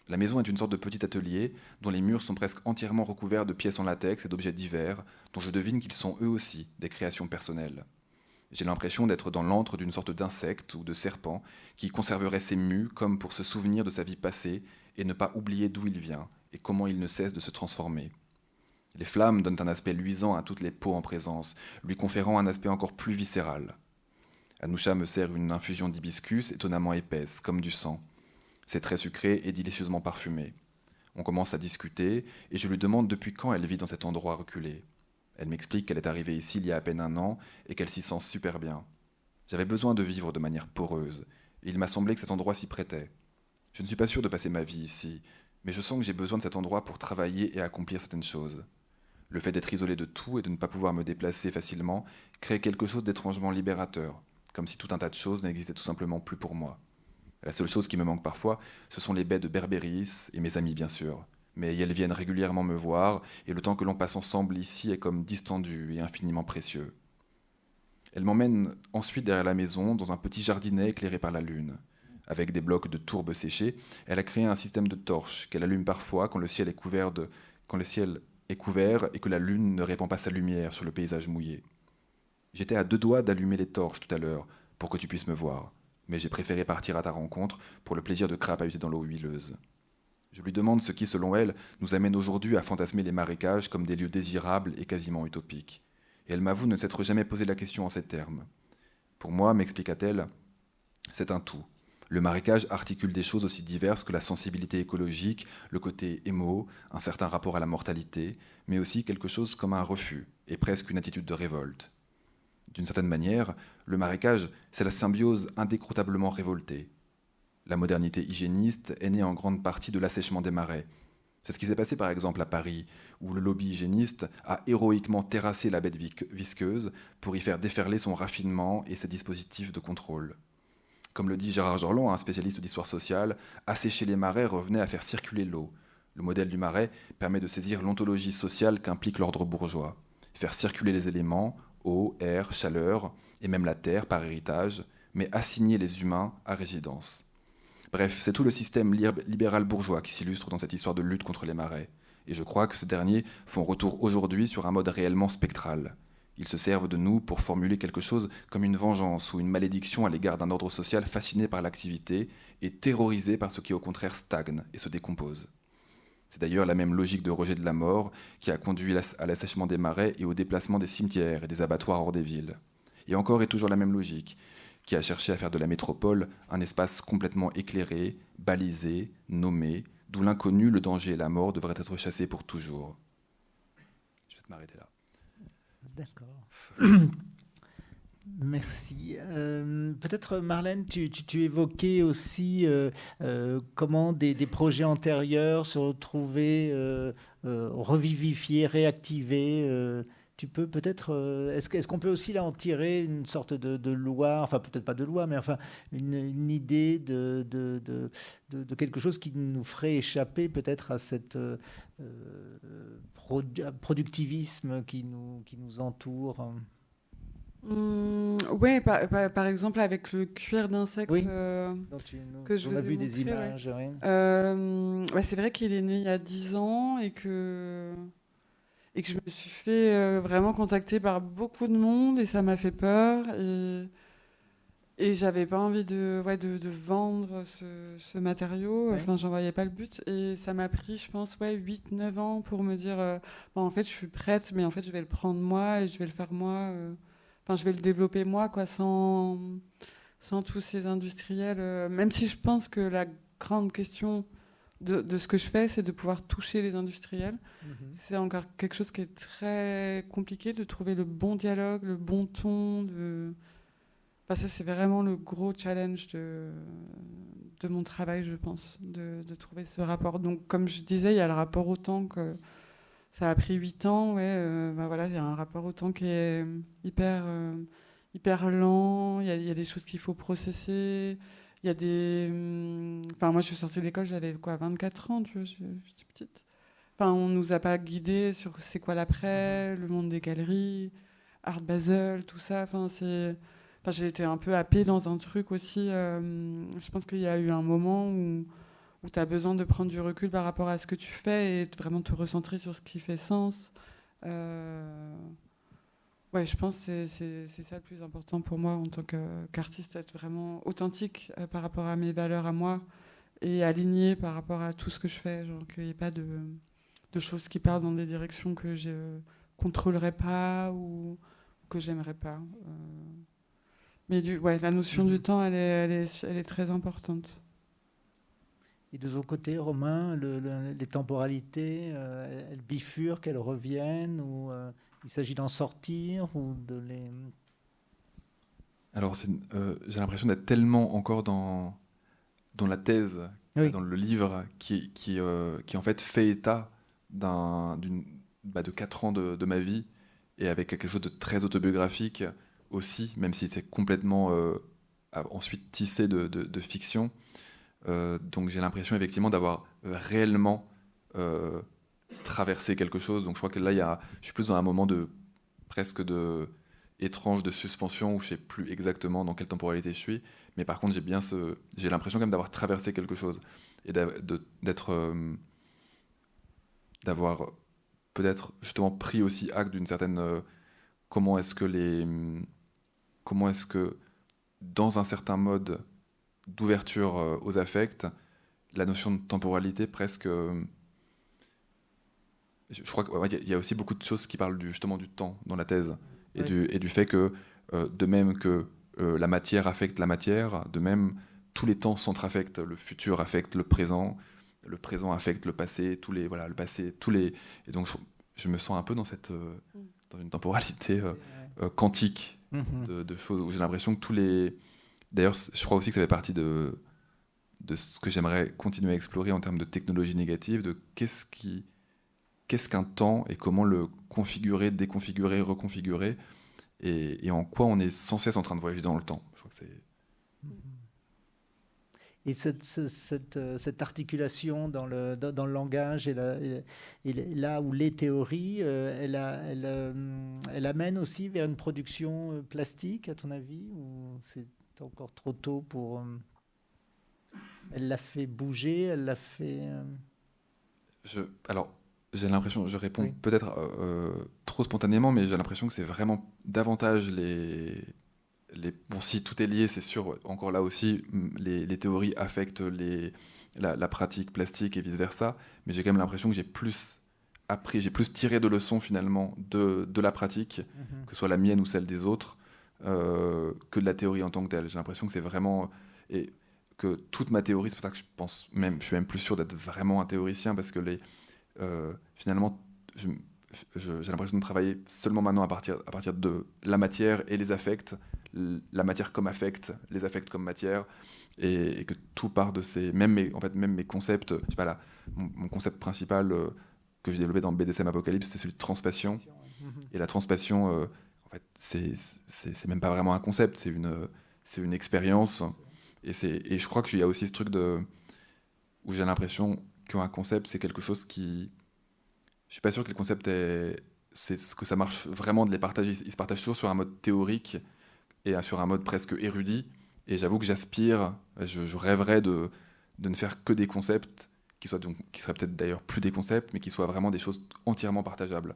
La maison est une sorte de petit atelier dont les murs sont presque entièrement recouverts de pièces en latex et d'objets divers, dont je devine qu'ils sont eux aussi des créations personnelles. J'ai l'impression d'être dans l'antre d'une sorte d'insecte ou de serpent qui conserverait ses mues comme pour se souvenir de sa vie passée et ne pas oublier d'où il vient et comment il ne cesse de se transformer. Les flammes donnent un aspect luisant à toutes les peaux en présence, lui conférant un aspect encore plus viscéral. Anoucha me sert une infusion d'hibiscus étonnamment épaisse, comme du sang. C'est très sucré et délicieusement parfumé. On commence à discuter et je lui demande depuis quand elle vit dans cet endroit reculé. Elle m'explique qu'elle est arrivée ici il y a à peine un an et qu'elle s'y sent super bien. J'avais besoin de vivre de manière poreuse et il m'a semblé que cet endroit s'y prêtait. Je ne suis pas sûr de passer ma vie ici, mais je sens que j'ai besoin de cet endroit pour travailler et accomplir certaines choses. Le fait d'être isolé de tout et de ne pas pouvoir me déplacer facilement crée quelque chose d'étrangement libérateur, comme si tout un tas de choses n'existaient tout simplement plus pour moi. La seule chose qui me manque parfois, ce sont les baies de Berbéris et mes amis bien sûr. Mais elles viennent régulièrement me voir, et le temps que l'on passe ensemble ici est comme distendu et infiniment précieux. Elle m'emmène ensuite derrière la maison, dans un petit jardinet éclairé par la lune. Avec des blocs de tourbe séchés, elle a créé un système de torches qu'elle allume parfois quand le ciel est couvert quand le ciel est couvert et que la lune ne répand pas sa lumière sur le paysage mouillé. J'étais à deux doigts d'allumer les torches tout à l'heure pour que tu puisses me voir mais j'ai préféré partir à ta rencontre pour le plaisir de crapahuter dans l'eau huileuse. Je lui demande ce qui, selon elle, nous amène aujourd'hui à fantasmer les marécages comme des lieux désirables et quasiment utopiques. Et elle m'avoue ne s'être jamais posé la question en ces termes. Pour moi, m'expliqua-t-elle, c'est un tout. Le marécage articule des choses aussi diverses que la sensibilité écologique, le côté émo, un certain rapport à la mortalité, mais aussi quelque chose comme un refus et presque une attitude de révolte. D'une certaine manière, le marécage, c'est la symbiose indécroûtablement révoltée. La modernité hygiéniste est née en grande partie de l'assèchement des marais. C'est ce qui s'est passé par exemple à Paris, où le lobby hygiéniste a héroïquement terrassé la bête visqueuse pour y faire déferler son raffinement et ses dispositifs de contrôle. Comme le dit Gérard Jorland, un spécialiste d'histoire sociale, assécher les marais revenait à faire circuler l'eau. Le modèle du marais permet de saisir l'ontologie sociale qu'implique l'ordre bourgeois. Faire circuler les éléments, eau, air, chaleur, et même la terre par héritage, mais assigner les humains à résidence. Bref, c'est tout le système libéral bourgeois qui s'illustre dans cette histoire de lutte contre les marais, et je crois que ces derniers font retour aujourd'hui sur un mode réellement spectral. Ils se servent de nous pour formuler quelque chose comme une vengeance ou une malédiction à l'égard d'un ordre social fasciné par l'activité et terrorisé par ce qui au contraire stagne et se décompose. C'est d'ailleurs la même logique de rejet de la mort qui a conduit à l'assèchement des marais et au déplacement des cimetières et des abattoirs hors des villes. Et encore et toujours la même logique, qui a cherché à faire de la métropole un espace complètement éclairé, balisé, nommé, d'où l'inconnu, le danger et la mort devraient être chassés pour toujours. Je vais m'arrêter là. D'accord. Merci. Euh, peut-être Marlène, tu, évoquais aussi euh, euh, comment des, projets antérieurs se retrouvaient revivifiés, réactivés. tu peux peut-être, est-ce, qu'on peut aussi là en tirer une sorte de, loi, enfin peut-être pas de loi, mais enfin une, idée de, quelque chose qui nous ferait échapper peut-être à cet productivisme qui nous entoure? Mmh, oui, par, exemple avec le cuir d'insecte euh, que je on a vu des images. Euh, c'est vrai qu'il est né il y a 10 ans et que, et que je me suis fait euh, vraiment contacter par beaucoup de monde et ça m'a fait peur. Et, et j'avais pas envie de, ouais, de, de vendre ce, ce matériau, enfin j'en voyais pas le but. Et ça m'a pris, je pense, ouais, 8-9 ans pour me dire, bon, en fait je suis prête, mais en fait je vais le prendre moi et je vais le faire moi enfin, je vais le développer moi, quoi, sans, sans tous ces industriels. Euh, même si je pense que la grande question de, de ce que je fais, c'est de pouvoir toucher les industriels. Mhm. C'est encore quelque chose qui est très compliqué de trouver le bon dialogue, le bon ton. De... Enfin, ça, c'est vraiment le gros challenge de, de mon travail, je pense, de, de, trouver ce rapport. Donc, comme je disais, il y a le rapport au temps que ça a pris huit ans, ouais. Euh, bah voilà, il y a un rapport au temps qui est hyper, euh, hyper lent. Il y, a des choses qu'il faut processer. Il y a des. Hum, enfin, moi, je suis sortie de l'école, j'avais quoi, 24 ans, tu vois, j'étais petite. Enfin, on nous a pas guidés sur c'est quoi l'après, le monde des galeries, Art Basel, tout ça. Enfin, c'est. Enfin, j'ai été un peu happée dans un truc aussi. je pense qu'il y a eu un moment où, où tu as besoin de prendre du recul par rapport à ce que tu fais et vraiment te recentrer sur ce qui fait sens. Euh, ouais, je pense que c'est ça le plus important pour moi en tant qu'artiste, être vraiment authentique euh, par rapport à mes valeurs à moi et aligné par rapport à tout ce que je fais. Genre qu'il n'y ait pas de, de, choses qui partent dans des directions que je contrôlerais pas ou que j'aimerais pas. Euh. mais du, ouais, la notion du mhm. temps, elle est, elle est, elle est très importante. Et de son côté, Romain, les temporalités, euh, elles bifurquent, elles reviennent, ou euh, il s'agit d'en sortir, ou de les... Alors, euh, j'ai l'impression d'être tellement encore dans, dans la thèse, dans le livre, qui, qui, qui, en fait fait état bah, de 4 ans de, de, ma vie, et avec quelque chose de très autobiographique aussi, même si c'est complètement ensuite tissé de, de fiction. Euh, donc j'ai l'impression effectivement d'avoir euh, réellement euh, traversé quelque chose. Donc je crois que là, y a, je suis plus dans un moment de presque de étrange de suspension où je sais plus exactement dans quelle temporalité je suis. Mais par contre, j'ai bien ce, j'ai l'impression quand même d'avoir traversé quelque chose et d'être, d'avoir peut-être justement pris aussi acte d'une certaine comment est-ce que les, comment est-ce que dans un certain mode d'ouverture euh, aux affects, la notion de temporalité presque. Euh, je crois qu'il y a aussi beaucoup de choses qui parlent du, justement du temps dans la thèse et, du, et du fait que, euh, de même que la matière affecte la matière, de même tous les temps s'entre-affectent, le futur affecte le présent, le présent affecte le passé, tous les voilà le passé, tous les et donc je, me sens un peu dans cette mm. dans une temporalité quantique de, de, choses où j'ai l'impression que tous les D'ailleurs, je crois aussi que ça fait partie de, ce que j'aimerais continuer à explorer en termes de technologie négative, de qu'est-ce qui qu'est-ce qu'un temps et comment le configurer, déconfigurer, reconfigurer, et, en quoi on est sans cesse en train de voyager dans le temps. Et cette, cette, articulation dans le, dans le langage et, là où les théories, euh, elle, euh, elle, amène aussi vers une production euh, plastique, à ton avis ou c'est encore trop tôt pour. Euh, elle l'a fait bouger, elle l'a fait. Euh, je, alors, j'ai l'impression, je réponds peut-être euh, trop spontanément, mais j'ai l'impression que c'est vraiment davantage les, les. Bon, si tout est lié, c'est sûr, encore là aussi, les, les théories affectent les, la, pratique plastique et vice-versa, mais j'ai quand même l'impression que j'ai plus appris, j'ai plus tiré de leçons finalement de, de la pratique, mhm. que ce soit la mienne ou celle des autres, euh, que de la théorie en tant que telle. J'ai l'impression que c'est vraiment et que toute ma théorie, c'est pour ça que je pense même, je suis même plus sûr d'être vraiment un théoricien parce que les, euh, finalement, j'ai l'impression de travailler seulement maintenant à partir, à partir de la matière et les affects, la matière comme affect, les affects comme matière, et, que tout part de ces, même mes, en fait, même mes concepts, je sais pas là, mon, concept principal euh, que j'ai développé dans BDSM Apocalypse, c'est celui de transpassion, et la transpassion c'est même pas vraiment un concept, c'est une, expérience. Et, je crois qu'il y a aussi ce truc de, où j'ai l'impression qu'un concept, c'est quelque chose qui. Je suis pas sûr que le concept est. C'est ce que ça marche vraiment de les partager. Ils se partagent toujours sur un mode théorique et sur un mode presque érudit. Et j'avoue que j'aspire, je, rêverais de, de, ne faire que des concepts qui, soient donc, qui seraient peut-être d'ailleurs plus des concepts, mais qui soient vraiment des choses entièrement partageables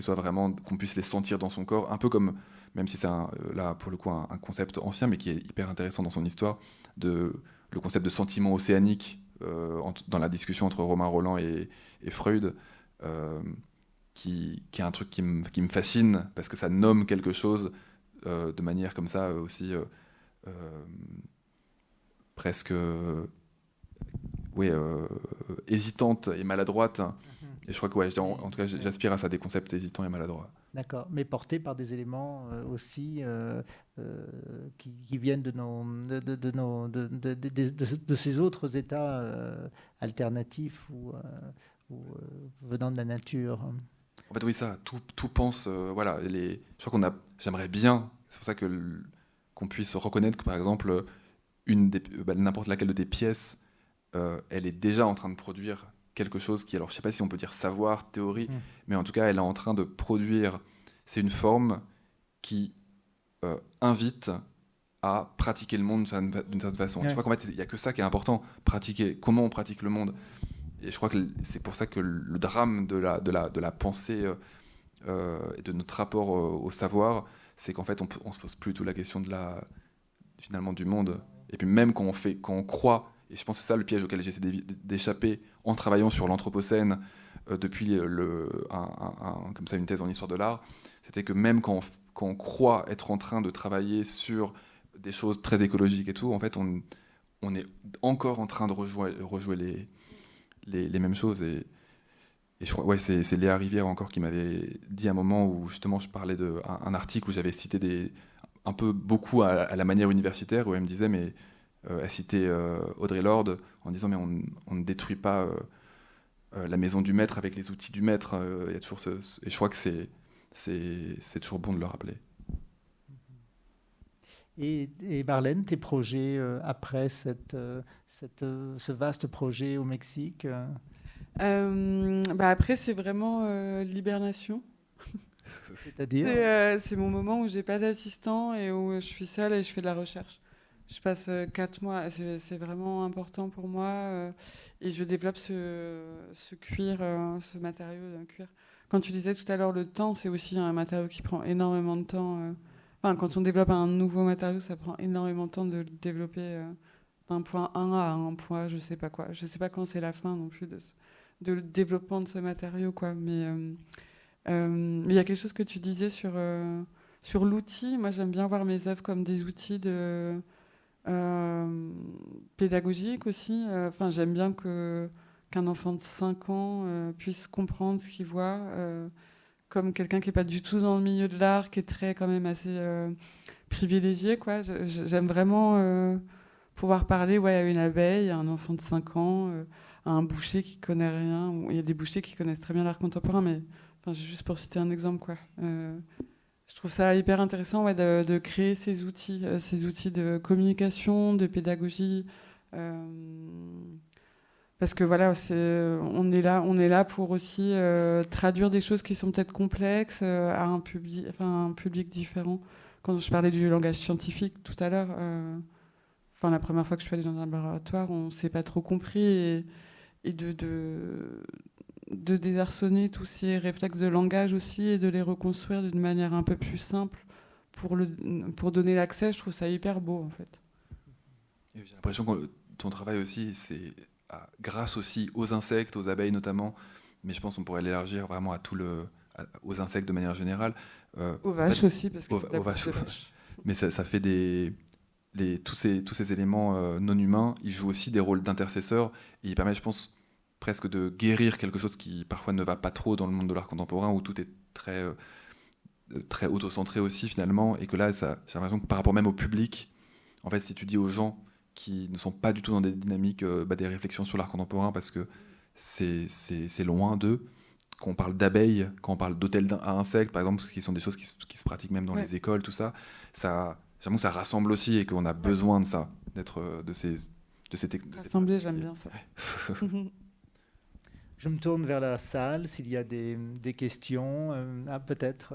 soit vraiment qu'on puisse les sentir dans son corps, un peu comme, même si c'est euh, là pour le coup un, concept ancien, mais qui est hyper intéressant dans son histoire, de, le concept de sentiment océanique euh, dans la discussion entre Romain Roland et, Freud, euh, qui, qui, est un truc qui, me fascine parce que ça nomme quelque chose de manière comme ça aussi presque oui, hésitante et maladroite. Et je crois que, ouais, en, en tout cas, j'aspire à ça, des concepts hésitants et maladroits. D'accord, mais portés par des éléments euh, aussi euh, euh, qui, viennent de, nos, de, de, nos, de, de, ces autres états alternatifs ou, ou venant de la nature. En fait, oui, ça, tout, tout pense, voilà, les, je crois qu'on a, j'aimerais bien, c'est pour ça que qu'on puisse reconnaître que, par exemple, une bah, n'importe laquelle de tes pièces, elle est déjà en train de produire quelque chose qui, alors je sais pas si on peut dire savoir, théorie, mm. mais en tout cas, elle est en train de produire. C'est une forme qui euh, invite à pratiquer le monde d'une certaine façon. Je crois qu'en fait, il n'y a que ça qui est important, pratiquer. Comment on pratique le monde Et je crois que c'est pour ça que le drame de la, de la, de la pensée euh, euh, et de notre rapport au, savoir, c'est qu'en fait, on ne se pose plus tout la question de la, finalement du monde. Et puis même quand on, fait, quand on croit, et je pense que c'est ça le piège auquel j'essaie d'échapper en travaillant sur l'anthropocène depuis le, comme ça une thèse en histoire de l'art, c'était que même quand on, croit être en train de travailler sur des choses très écologiques et tout, en fait, on, on est encore en train de rejouer, rejouer les, les, mêmes choses. Et, je crois, ouais, c'est Léa Rivière encore qui m'avait dit un moment où justement je parlais d'un un article où j'avais cité des, un peu beaucoup à, la manière universitaire, où elle me disait, mais euh, elle citait euh, Audrey Lorde en disant, mais on, on ne détruit pas euh, la maison du maître avec les outils du maître. Il y a toujours ce, et je crois que c'est c'est toujours bon de le rappeler. Et, et Marlène, tes projets euh, après cette, euh, cette, euh, ce vaste projet au Mexique bah Après, c'est vraiment l'hibernation. C'est-à-dire? C'est mon moment où j'ai pas d'assistant et où je suis seule et je fais de la recherche. Je passe quatre mois, c'est vraiment important pour moi et je développe ce, cuir, ce matériau d'un cuir. Quand tu disais tout à l'heure le temps, c'est aussi un matériau qui prend énormément de temps quand on développe un nouveau matériau, ça prend énormément de temps de le développer euh, d'un point 1 à un point, je sais pas quoi. Je sais pas quand c'est la fin non plus de, de le développement de ce matériau, quoi. Euh, euh, mais il y a quelque chose que tu disais sur sur l'outil. Moi, j'aime bien voir mes œuvres comme des outils de pédagogiques aussi. Enfin, j'aime bien que qu'un enfant de 5 ans puisse comprendre ce qu'il voit comme quelqu'un qui n'est pas du tout dans le milieu de l'art, qui est très quand même assez euh, privilégié. Quoi. J'aime vraiment euh, pouvoir parler ouais, à une abeille, à un enfant de 5 ans, euh, à un boucher qui connaît rien. Il y a des bouchers qui connaissent très bien l'art contemporain, mais enfin, juste pour citer un exemple. Quoi. Je trouve ça hyper intéressant de, créer ces outils, ces outils de communication, de pédagogie parce que voilà, on est là, on est là pour aussi euh, traduire des choses qui sont peut-être complexes euh, à un public, enfin un public différent. Quand je parlais du langage scientifique tout à l'heure, euh, enfin la première fois que je suis allée dans un laboratoire, on s'est pas trop compris et, de, de désarçonner tous ces réflexes de langage aussi et de les reconstruire d'une manière un peu plus simple pour le pour donner l'accès. Je trouve ça hyper beau en fait. J'ai l'impression que ton travail aussi, c'est grâce aussi aux insectes, aux abeilles notamment, mais je pense qu'on pourrait l'élargir vraiment à tout le, aux insectes de manière générale. Euh, aux vaches aussi, parce que aux, vaches, Mais ça, ça, fait des les, tous ces tous ces éléments euh, non humains, ils jouent aussi des rôles d'intercesseurs et ils permettent, je pense, presque de guérir quelque chose qui parfois ne va pas trop dans le monde de l'art contemporain où tout est très euh, très auto-centré aussi finalement et que là, ça, j'ai l'impression que par rapport même au public, en fait, si tu dis aux gens qui ne sont pas du tout dans des dynamiques, euh, bah, des réflexions sur l'art contemporain, parce que c'est loin d'eux. Quand on parle d'abeilles, quand on parle d'hôtels à insectes, par exemple, qui sont des choses qui, qui se pratiquent même dans les écoles, tout ça, ça que ça rassemble aussi et qu'on a besoin de ça, d'être euh, de ces de ces, Rassembler, j'aime bien ça. Je me tourne vers la salle s'il y a des, questions. Euh, ah, peut-être.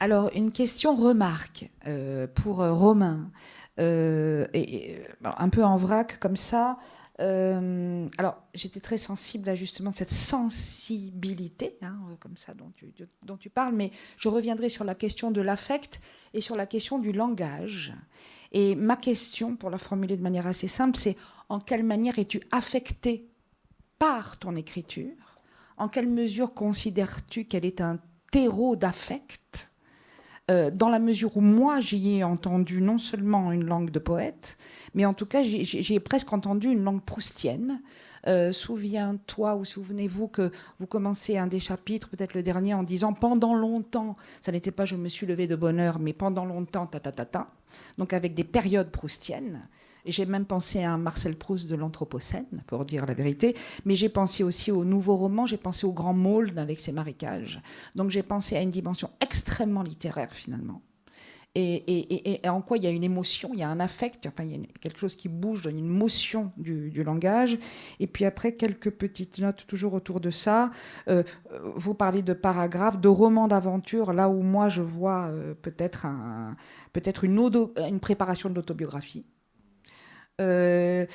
Alors, une question remarque euh, pour euh, Romain, euh, et, un peu en vrac comme ça. Alors, j'étais très sensible à justement cette sensibilité, hein, comme ça, dont tu, dont tu, parles, mais je reviendrai sur la question de l'affect et sur la question du langage. Et ma question, pour la formuler de manière assez simple, c'est en quelle manière es-tu affecté par ton écriture? En quelle mesure considères-tu qu'elle est un terreau d'affect? Euh, dans la mesure où moi j'y ai entendu non seulement une langue de poète, mais en tout cas j'ai presque entendu une langue proustienne. Euh, souviens-toi ou souvenez-vous que vous commencez un des chapitres, peut-être le dernier, en disant pendant longtemps, ça n'était pas je me suis levé de bonne heure, mais pendant longtemps, ta ta ta ta, donc avec des périodes proustiennes. J'ai même pensé à un Marcel Proust de l'Anthropocène, pour dire la vérité, mais j'ai pensé aussi au nouveau roman, j'ai pensé au Grand Maulne avec ses marécages. Donc j'ai pensé à une dimension extrêmement littéraire finalement et, en quoi il y a une émotion, il y a un affect, enfin il y a quelque chose qui bouge, une motion du, langage. Et puis après, quelques petites notes toujours autour de ça. Euh, vous parlez de paragraphes, de romans d'aventure, là où moi je vois euh, peut-être peut-être une, une préparation de l'autobiographie. Euh,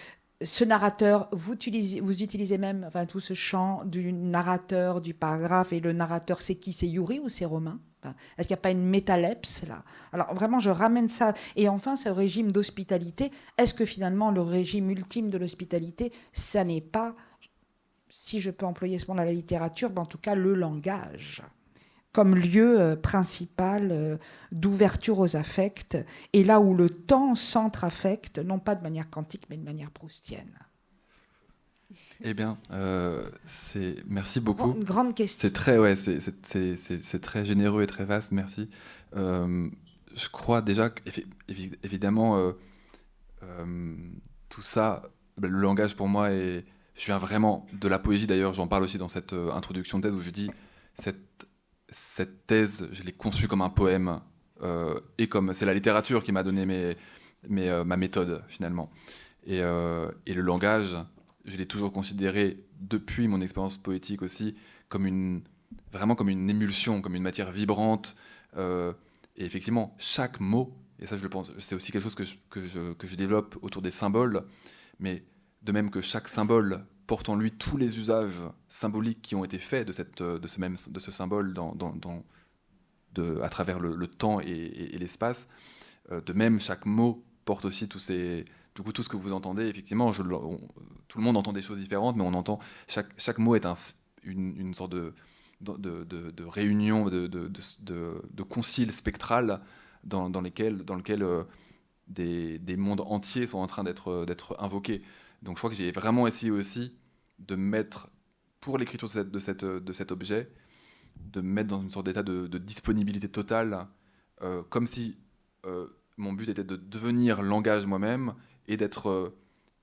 ce narrateur, vous utilisez, vous utilisez même enfin, tout ce champ du narrateur, du paragraphe, et le narrateur, c'est qui? C'est Yuri ou c'est Romain? Est-ce qu'il n'y a pas une métalepse là? Alors vraiment, je ramène ça. Et enfin, ce régime d'hospitalité, est-ce que finalement le régime ultime de l'hospitalité, ça n'est pas, si je peux employer ce mot dans la littérature, mais en tout cas le langage? Comme lieu euh, principal euh, d'ouverture aux affects, et là où le temps centre affect, non pas de manière quantique, mais de manière proustienne. Eh bien, euh, merci beaucoup. Une grande question. C'est très, ouais, c'est très généreux et très vaste. Merci. Euh, je crois déjà qu'évidemment, euh, tout ça, ben, le langage pour moi est. Je viens vraiment de la poésie d'ailleurs. J'en parle aussi dans cette introduction de thèse où je dis cette cette thèse, je l'ai conçue comme un poème et comme c'est la littérature qui m'a donné mes, mes, ma méthode finalement. Et, et le langage je l'ai toujours considéré, depuis mon expérience poétique aussi, comme une, vraiment comme une émulsion, comme une matière vibrante. Euh, et effectivement, chaque mot, et ça je le pense, c'est aussi quelque chose que que, je, que je, développe autour des symboles, mais de même que chaque symbole porte en lui tous les usages symboliques qui ont été faits de, cette, de, ce, même, de ce symbole à travers le, temps et, l'espace, euh, de même chaque mot porte aussi tous ces du coup, tout ce que vous entendez, effectivement, tout le monde entend des choses différentes, mais on entend chaque, chaque mot est un, une, une, sorte de, de, de, de réunion, de, de, concile spectral dans, dans, lesquels, dans lequel euh, des, des, mondes entiers sont en train d'être invoqués. Donc je crois que j'ai vraiment essayé aussi de mettre, pour l'écriture de, cet objet, de mettre dans une sorte d'état de, disponibilité totale, euh, comme si euh, mon but était de devenir langage moi-même et euh,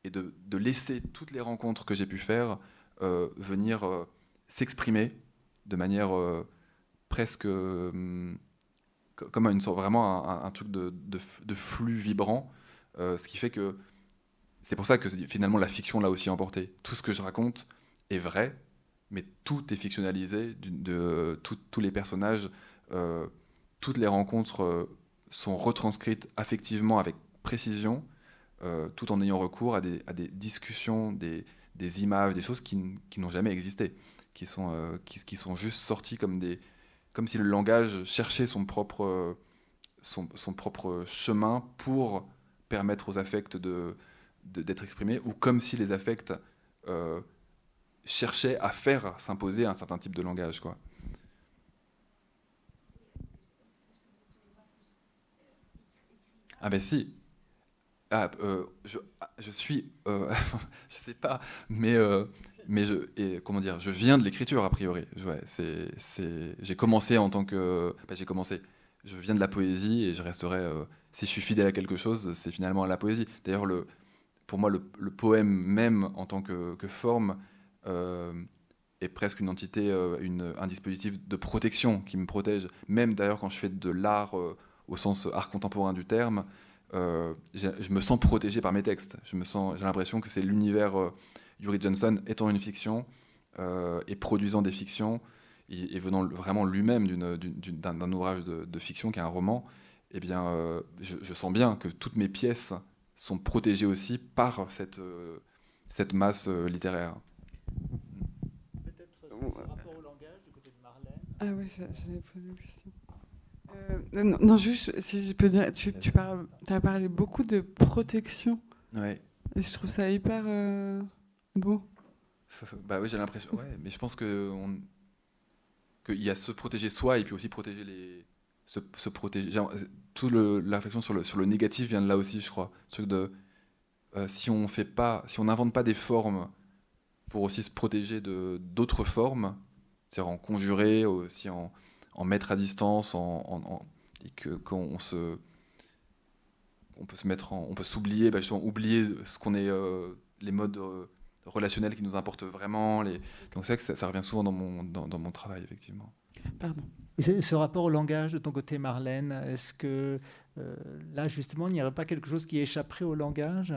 et de, laisser toutes les rencontres que j'ai pu faire venir s'exprimer de manière presque comme une sorte, vraiment un, truc de, de, flux vibrant, ce qui fait que c'est pour ça que finalement la fiction l'a aussi emporté. Tout ce que je raconte est vrai, mais tout est fictionnalisé, de, tous les personnages, toutes les rencontres sont retranscrites affectivement avec précision, euh, tout en ayant recours à des, discussions, des, images, des choses qui, n'ont jamais existé, qui sont, euh, qui, sont juste sorties comme, des, comme si le langage cherchait son propre, son, propre chemin pour permettre aux affects de, d'être exprimés, ou comme si les affects euh, cherchaient à faire s'imposer un certain type de langage. Quoi. Ah ben si, ah, euh, je, ah, je, suis, euh, je sais pas, mais, euh, mais je, et, comment dire, je viens de l'écriture a priori. C'est, j'ai commencé en tant que, bah, j'ai commencé, je viens de la poésie et je resterai, si je suis fidèle à quelque chose, c'est finalement à la poésie. D'ailleurs, le, pour moi, le, poème même en tant que, forme est presque une entité, une, un dispositif de protection qui me protège. Même d'ailleurs quand je fais de l'art au sens art contemporain du terme. Euh, je me sens protégé par mes textes. J'ai l'impression que c'est l'univers euh, Yuri Johnson étant une fiction euh, et produisant des fictions et, venant vraiment lui-même d'un ouvrage de, fiction qui est un roman. Eh bien, je, sens bien que toutes mes pièces sont protégées aussi par cette, cette masse littéraire. Peut-être rapport au langage du côté de Marlène. Ah oui, j'avais posé une question. Euh, non, juste, si je peux dire, tu, tu as parlé beaucoup de protection. Ouais. Et je trouve ça hyper euh, beau. Bah oui, j'ai l'impression. Ouais, mais je pense que qu'il y a se protéger soi et puis aussi protéger les. Se, se protéger. Toute la réflexion sur le, sur le négatif vient de là aussi, je crois. Truc de. Euh, si on fait pas, si on n'invente pas des formes pour aussi se protéger de d'autres formes, c'est-à-dire en conjurer, aussi en, en mettre à distance, en, et que qu'on se on peut se mettre on peut s'oublier, bah, justement oublier ce qu'on est, les modes relationnels qui nous importent vraiment. Les... Donc c'est vrai que ça, revient souvent dans mon, dans, mon travail, effectivement. Pardon. Et ce, rapport au langage de ton côté, Marlène, est-ce que là, justement, il n'y aurait pas quelque chose qui échapperait au langage?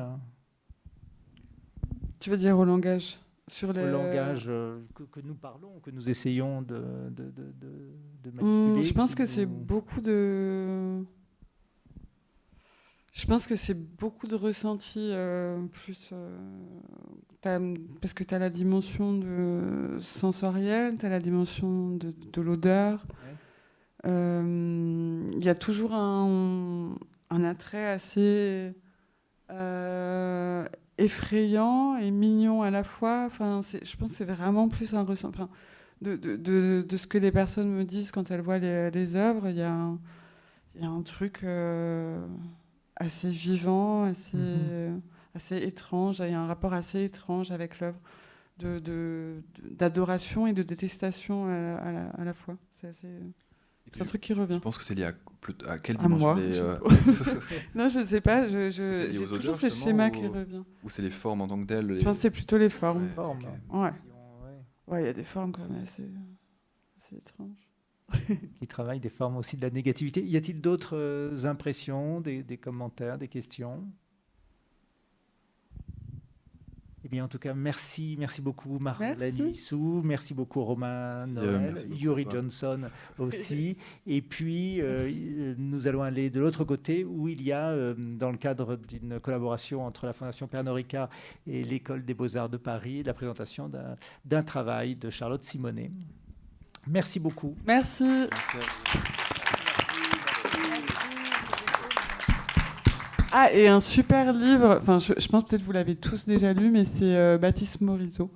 Tu veux dire au langage sur les... Au langage que, nous parlons, que nous essayons de, de, de, hmm, manipuler Je pense que c'est beaucoup de je pense que c'est beaucoup de ressentis, euh, plus, euh, parce que tu as la dimension de sensorielle, tu as la dimension de, l'odeur. Euh, il y a toujours un, attrait assez effrayant et mignon à la fois. Enfin, je pense que c'est vraiment plus un ressenti. de, de, ce que les personnes me disent quand elles voient les, les œuvres, il y, y, a un truc assez vivant, assez, mhm. assez étrange. Il y a un rapport assez étrange avec l'œuvre, d'adoration et de détestation à la, fois. C'est un truc qui revient. Je pense que c'est lié à, à quelle dimension à moi, euh, Non, je ne sais pas. J'ai toujours ce schéma qui revient. Ou c'est les formes en tant que telles Je pense que c'est plutôt les formes. Ouais. Ouais. il y a des formes quand même assez, assez étranges. qui travaille des formes aussi de la négativité. Y a-t-il d'autres euh, impressions, des, commentaires, des questions? Eh bien, en tout cas, merci, merci beaucoup Marlène Huissou, merci beaucoup Romain Noël, Yuri Johnson aussi. Et puis, euh, nous allons aller de l'autre côté où il y a, euh, dans le cadre d'une collaboration entre la Fondation Pernod Ricard et l'École des Beaux-Arts de Paris, la présentation d'un travail de Charlotte Simonet. Merci beaucoup. Merci. Ah, et un super livre, enfin, je, pense peut-être que vous l'avez tous déjà lu, mais c'est euh, Baptiste Morisot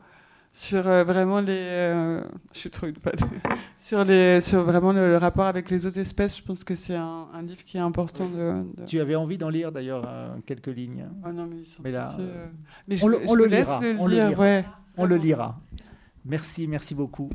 sur euh, vraiment les. Euh, je suis trop une sur, les, sur vraiment le, rapport avec les autres espèces. Je pense que c'est un, livre qui est important de. Tu avais envie d'en lire d'ailleurs quelques lignes. Oh non, mais, ils sont mais là, mais je, on, le, lira. on, le lira. on le lira. Merci, merci beaucoup.